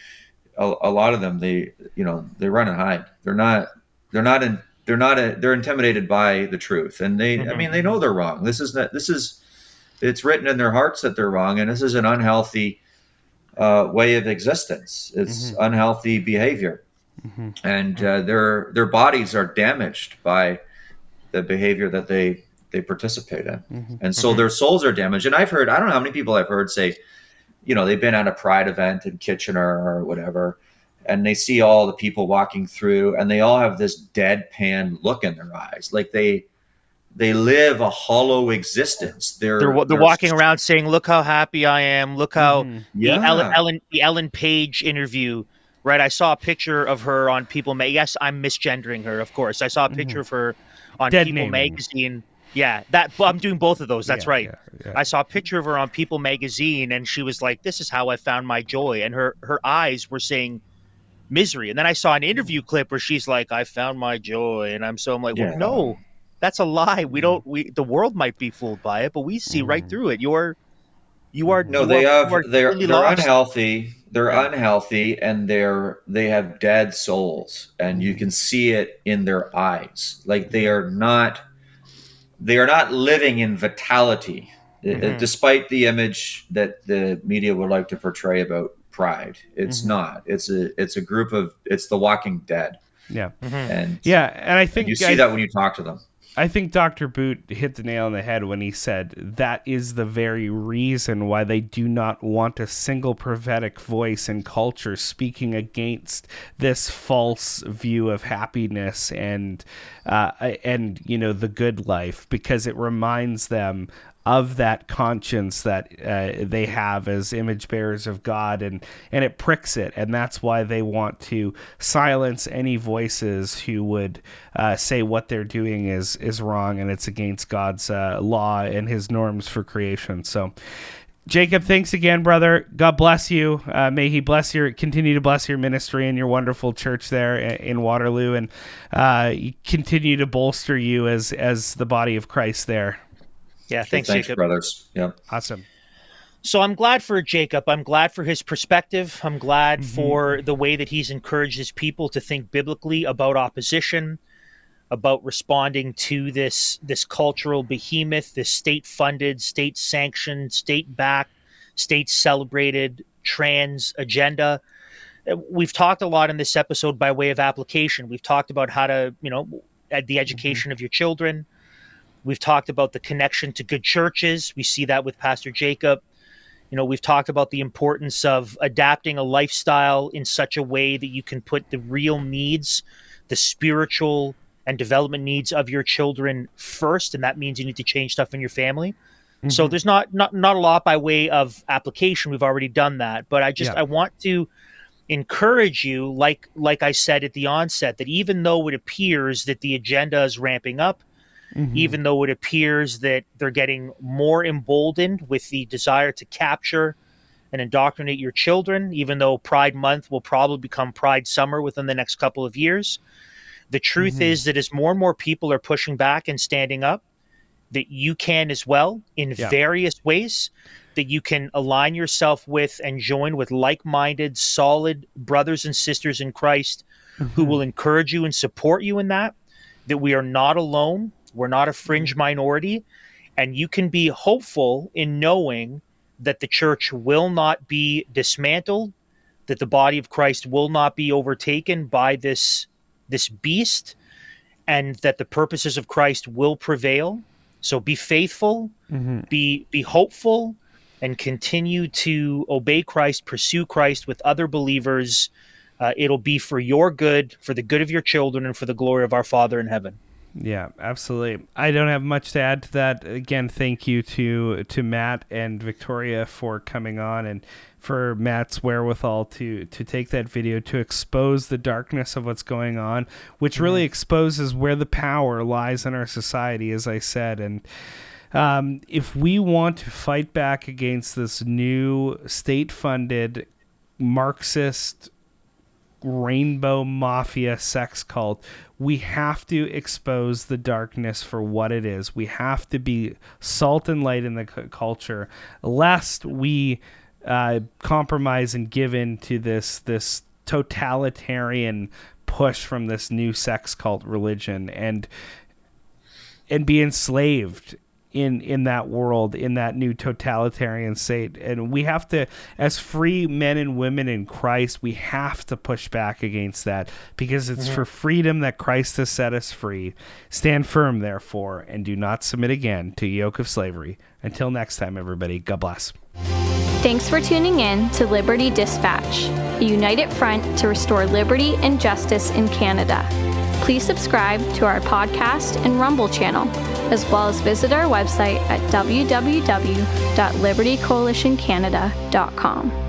G: a, a lot of them they you know they run and hide. They're not they're not in they're not a, they're intimidated by the truth and they mm-hmm. i mean they know they're wrong this is not this is it's written in their hearts that they're wrong and this is an unhealthy uh, way of existence it's mm-hmm. unhealthy behavior mm-hmm. and uh, their their bodies are damaged by the behavior that they they participate in mm-hmm. and so mm-hmm. their souls are damaged and i've heard i don't know how many people i've heard say you know they've been at a pride event in kitchener or whatever and they see all the people walking through and they all have this deadpan look in their eyes like they they live a hollow existence they're
A: they're, they're, they're walking around saying look how happy i am look how mm, yeah. the ellen, ellen the ellen page interview right i saw a picture of her on people May. yes i'm misgendering her of course i saw a picture mm-hmm. of her on Dead people naming. magazine yeah, that I'm doing both of those. That's yeah, right. Yeah, yeah. I saw a picture of her on People magazine, and she was like, "This is how I found my joy," and her her eyes were saying, misery. And then I saw an interview clip where she's like, "I found my joy," and I'm so I'm like, yeah. well, no, that's a lie. We don't. We the world might be fooled by it, but we see mm. right through it. You're you are
G: no.
A: You
G: they
A: are,
G: have they're they're lost. unhealthy. They're yeah. unhealthy, and they're they have dead souls, and you can see it in their eyes. Like they are not they are not living in vitality, mm-hmm. despite the image that the media would like to portray about pride. It's mm-hmm. not. It's a it's a group of it's the Walking Dead.
B: Yeah,
G: mm-hmm. and
B: yeah, and I think
G: and you see
B: I,
G: that when you talk to them.
B: I think Dr. Boot hit the nail on the head when he said that is the very reason why they do not want a single prophetic voice in culture speaking against this false view of happiness and uh, and you know the good life because it reminds them of that conscience that uh, they have as image bearers of God, and and it pricks it, and that's why they want to silence any voices who would uh, say what they're doing is is wrong and it's against God's uh, law and His norms for creation. So. Jacob, thanks again, brother. God bless you. Uh, may He bless your continue to bless your ministry and your wonderful church there in Waterloo, and uh, continue to bolster you as as the body of Christ there.
A: Yeah, thanks,
G: thanks
A: Jacob.
G: brothers. Yeah,
B: awesome.
A: So I'm glad for Jacob. I'm glad for his perspective. I'm glad mm-hmm. for the way that he's encouraged his people to think biblically about opposition, about responding to this this cultural behemoth, this state-funded, state-sanctioned, state-backed, state-celebrated trans agenda. We've talked a lot in this episode by way of application. We've talked about how to, you know, the mm-hmm. education mm-hmm. of your children We've talked about the connection to good churches. We see that with Pastor Jacob. You know, we've talked about the importance of adapting a lifestyle in such a way that you can put the real needs, the spiritual and development needs of your children first, and that means you need to change stuff in your family. Mm-hmm. So there's not not not a lot by way of application. We've already done that, but I just yeah. I want to encourage you, like like I said at the onset, that even though it appears that the agenda is ramping up, mm-hmm. even though it appears that they're getting more emboldened with the desire to capture and indoctrinate your children, even though Pride Month will probably become Pride Summer within the next couple of years. The truth mm-hmm. is that as more and more people are pushing back and standing up, that you can as well in yeah. various ways that you can align yourself with and join with like-minded solid brothers and sisters in Christ mm-hmm. who will encourage you and support you in that that we are not alone we're not a fringe mm-hmm. minority. And you can be hopeful in knowing that the church will not be dismantled, that the body of Christ will not be overtaken by this this beast, and that the purposes of Christ will prevail. So be faithful, mm-hmm. be be hopeful, and continue to obey Christ, pursue Christ with other believers. Uh, it'll be for your good, for the good of your children, and for the glory of our Father in heaven.
B: Yeah, absolutely. I don't have much to add to that. Again, thank you to to Matt and Victoria for coming on and for Matt's wherewithal to to take that video to expose the darkness of what's going on, which really mm-hmm. exposes where the power lies in our society, as I said, and. Um, if we want to fight back against this new state funded Marxist rainbow mafia sex cult, we have to expose the darkness for what it is. We have to be salt and light in the c- culture, lest we uh, compromise and give in to this this totalitarian push from this new sex cult religion and and be enslaved in in that world in that new totalitarian state. And we have to as free men and women in Christ we have to push back against that because it's mm-hmm. for freedom that Christ has set us free. Stand firm therefore and do not submit again to yoke of slavery. Until next time everybody god bless.
H: Thanks for tuning in to Liberty Dispatch, a united front to restore liberty and justice in Canada. Please subscribe to our podcast and Rumble channel, as well as visit our website at www.libertycoalitioncanada.com.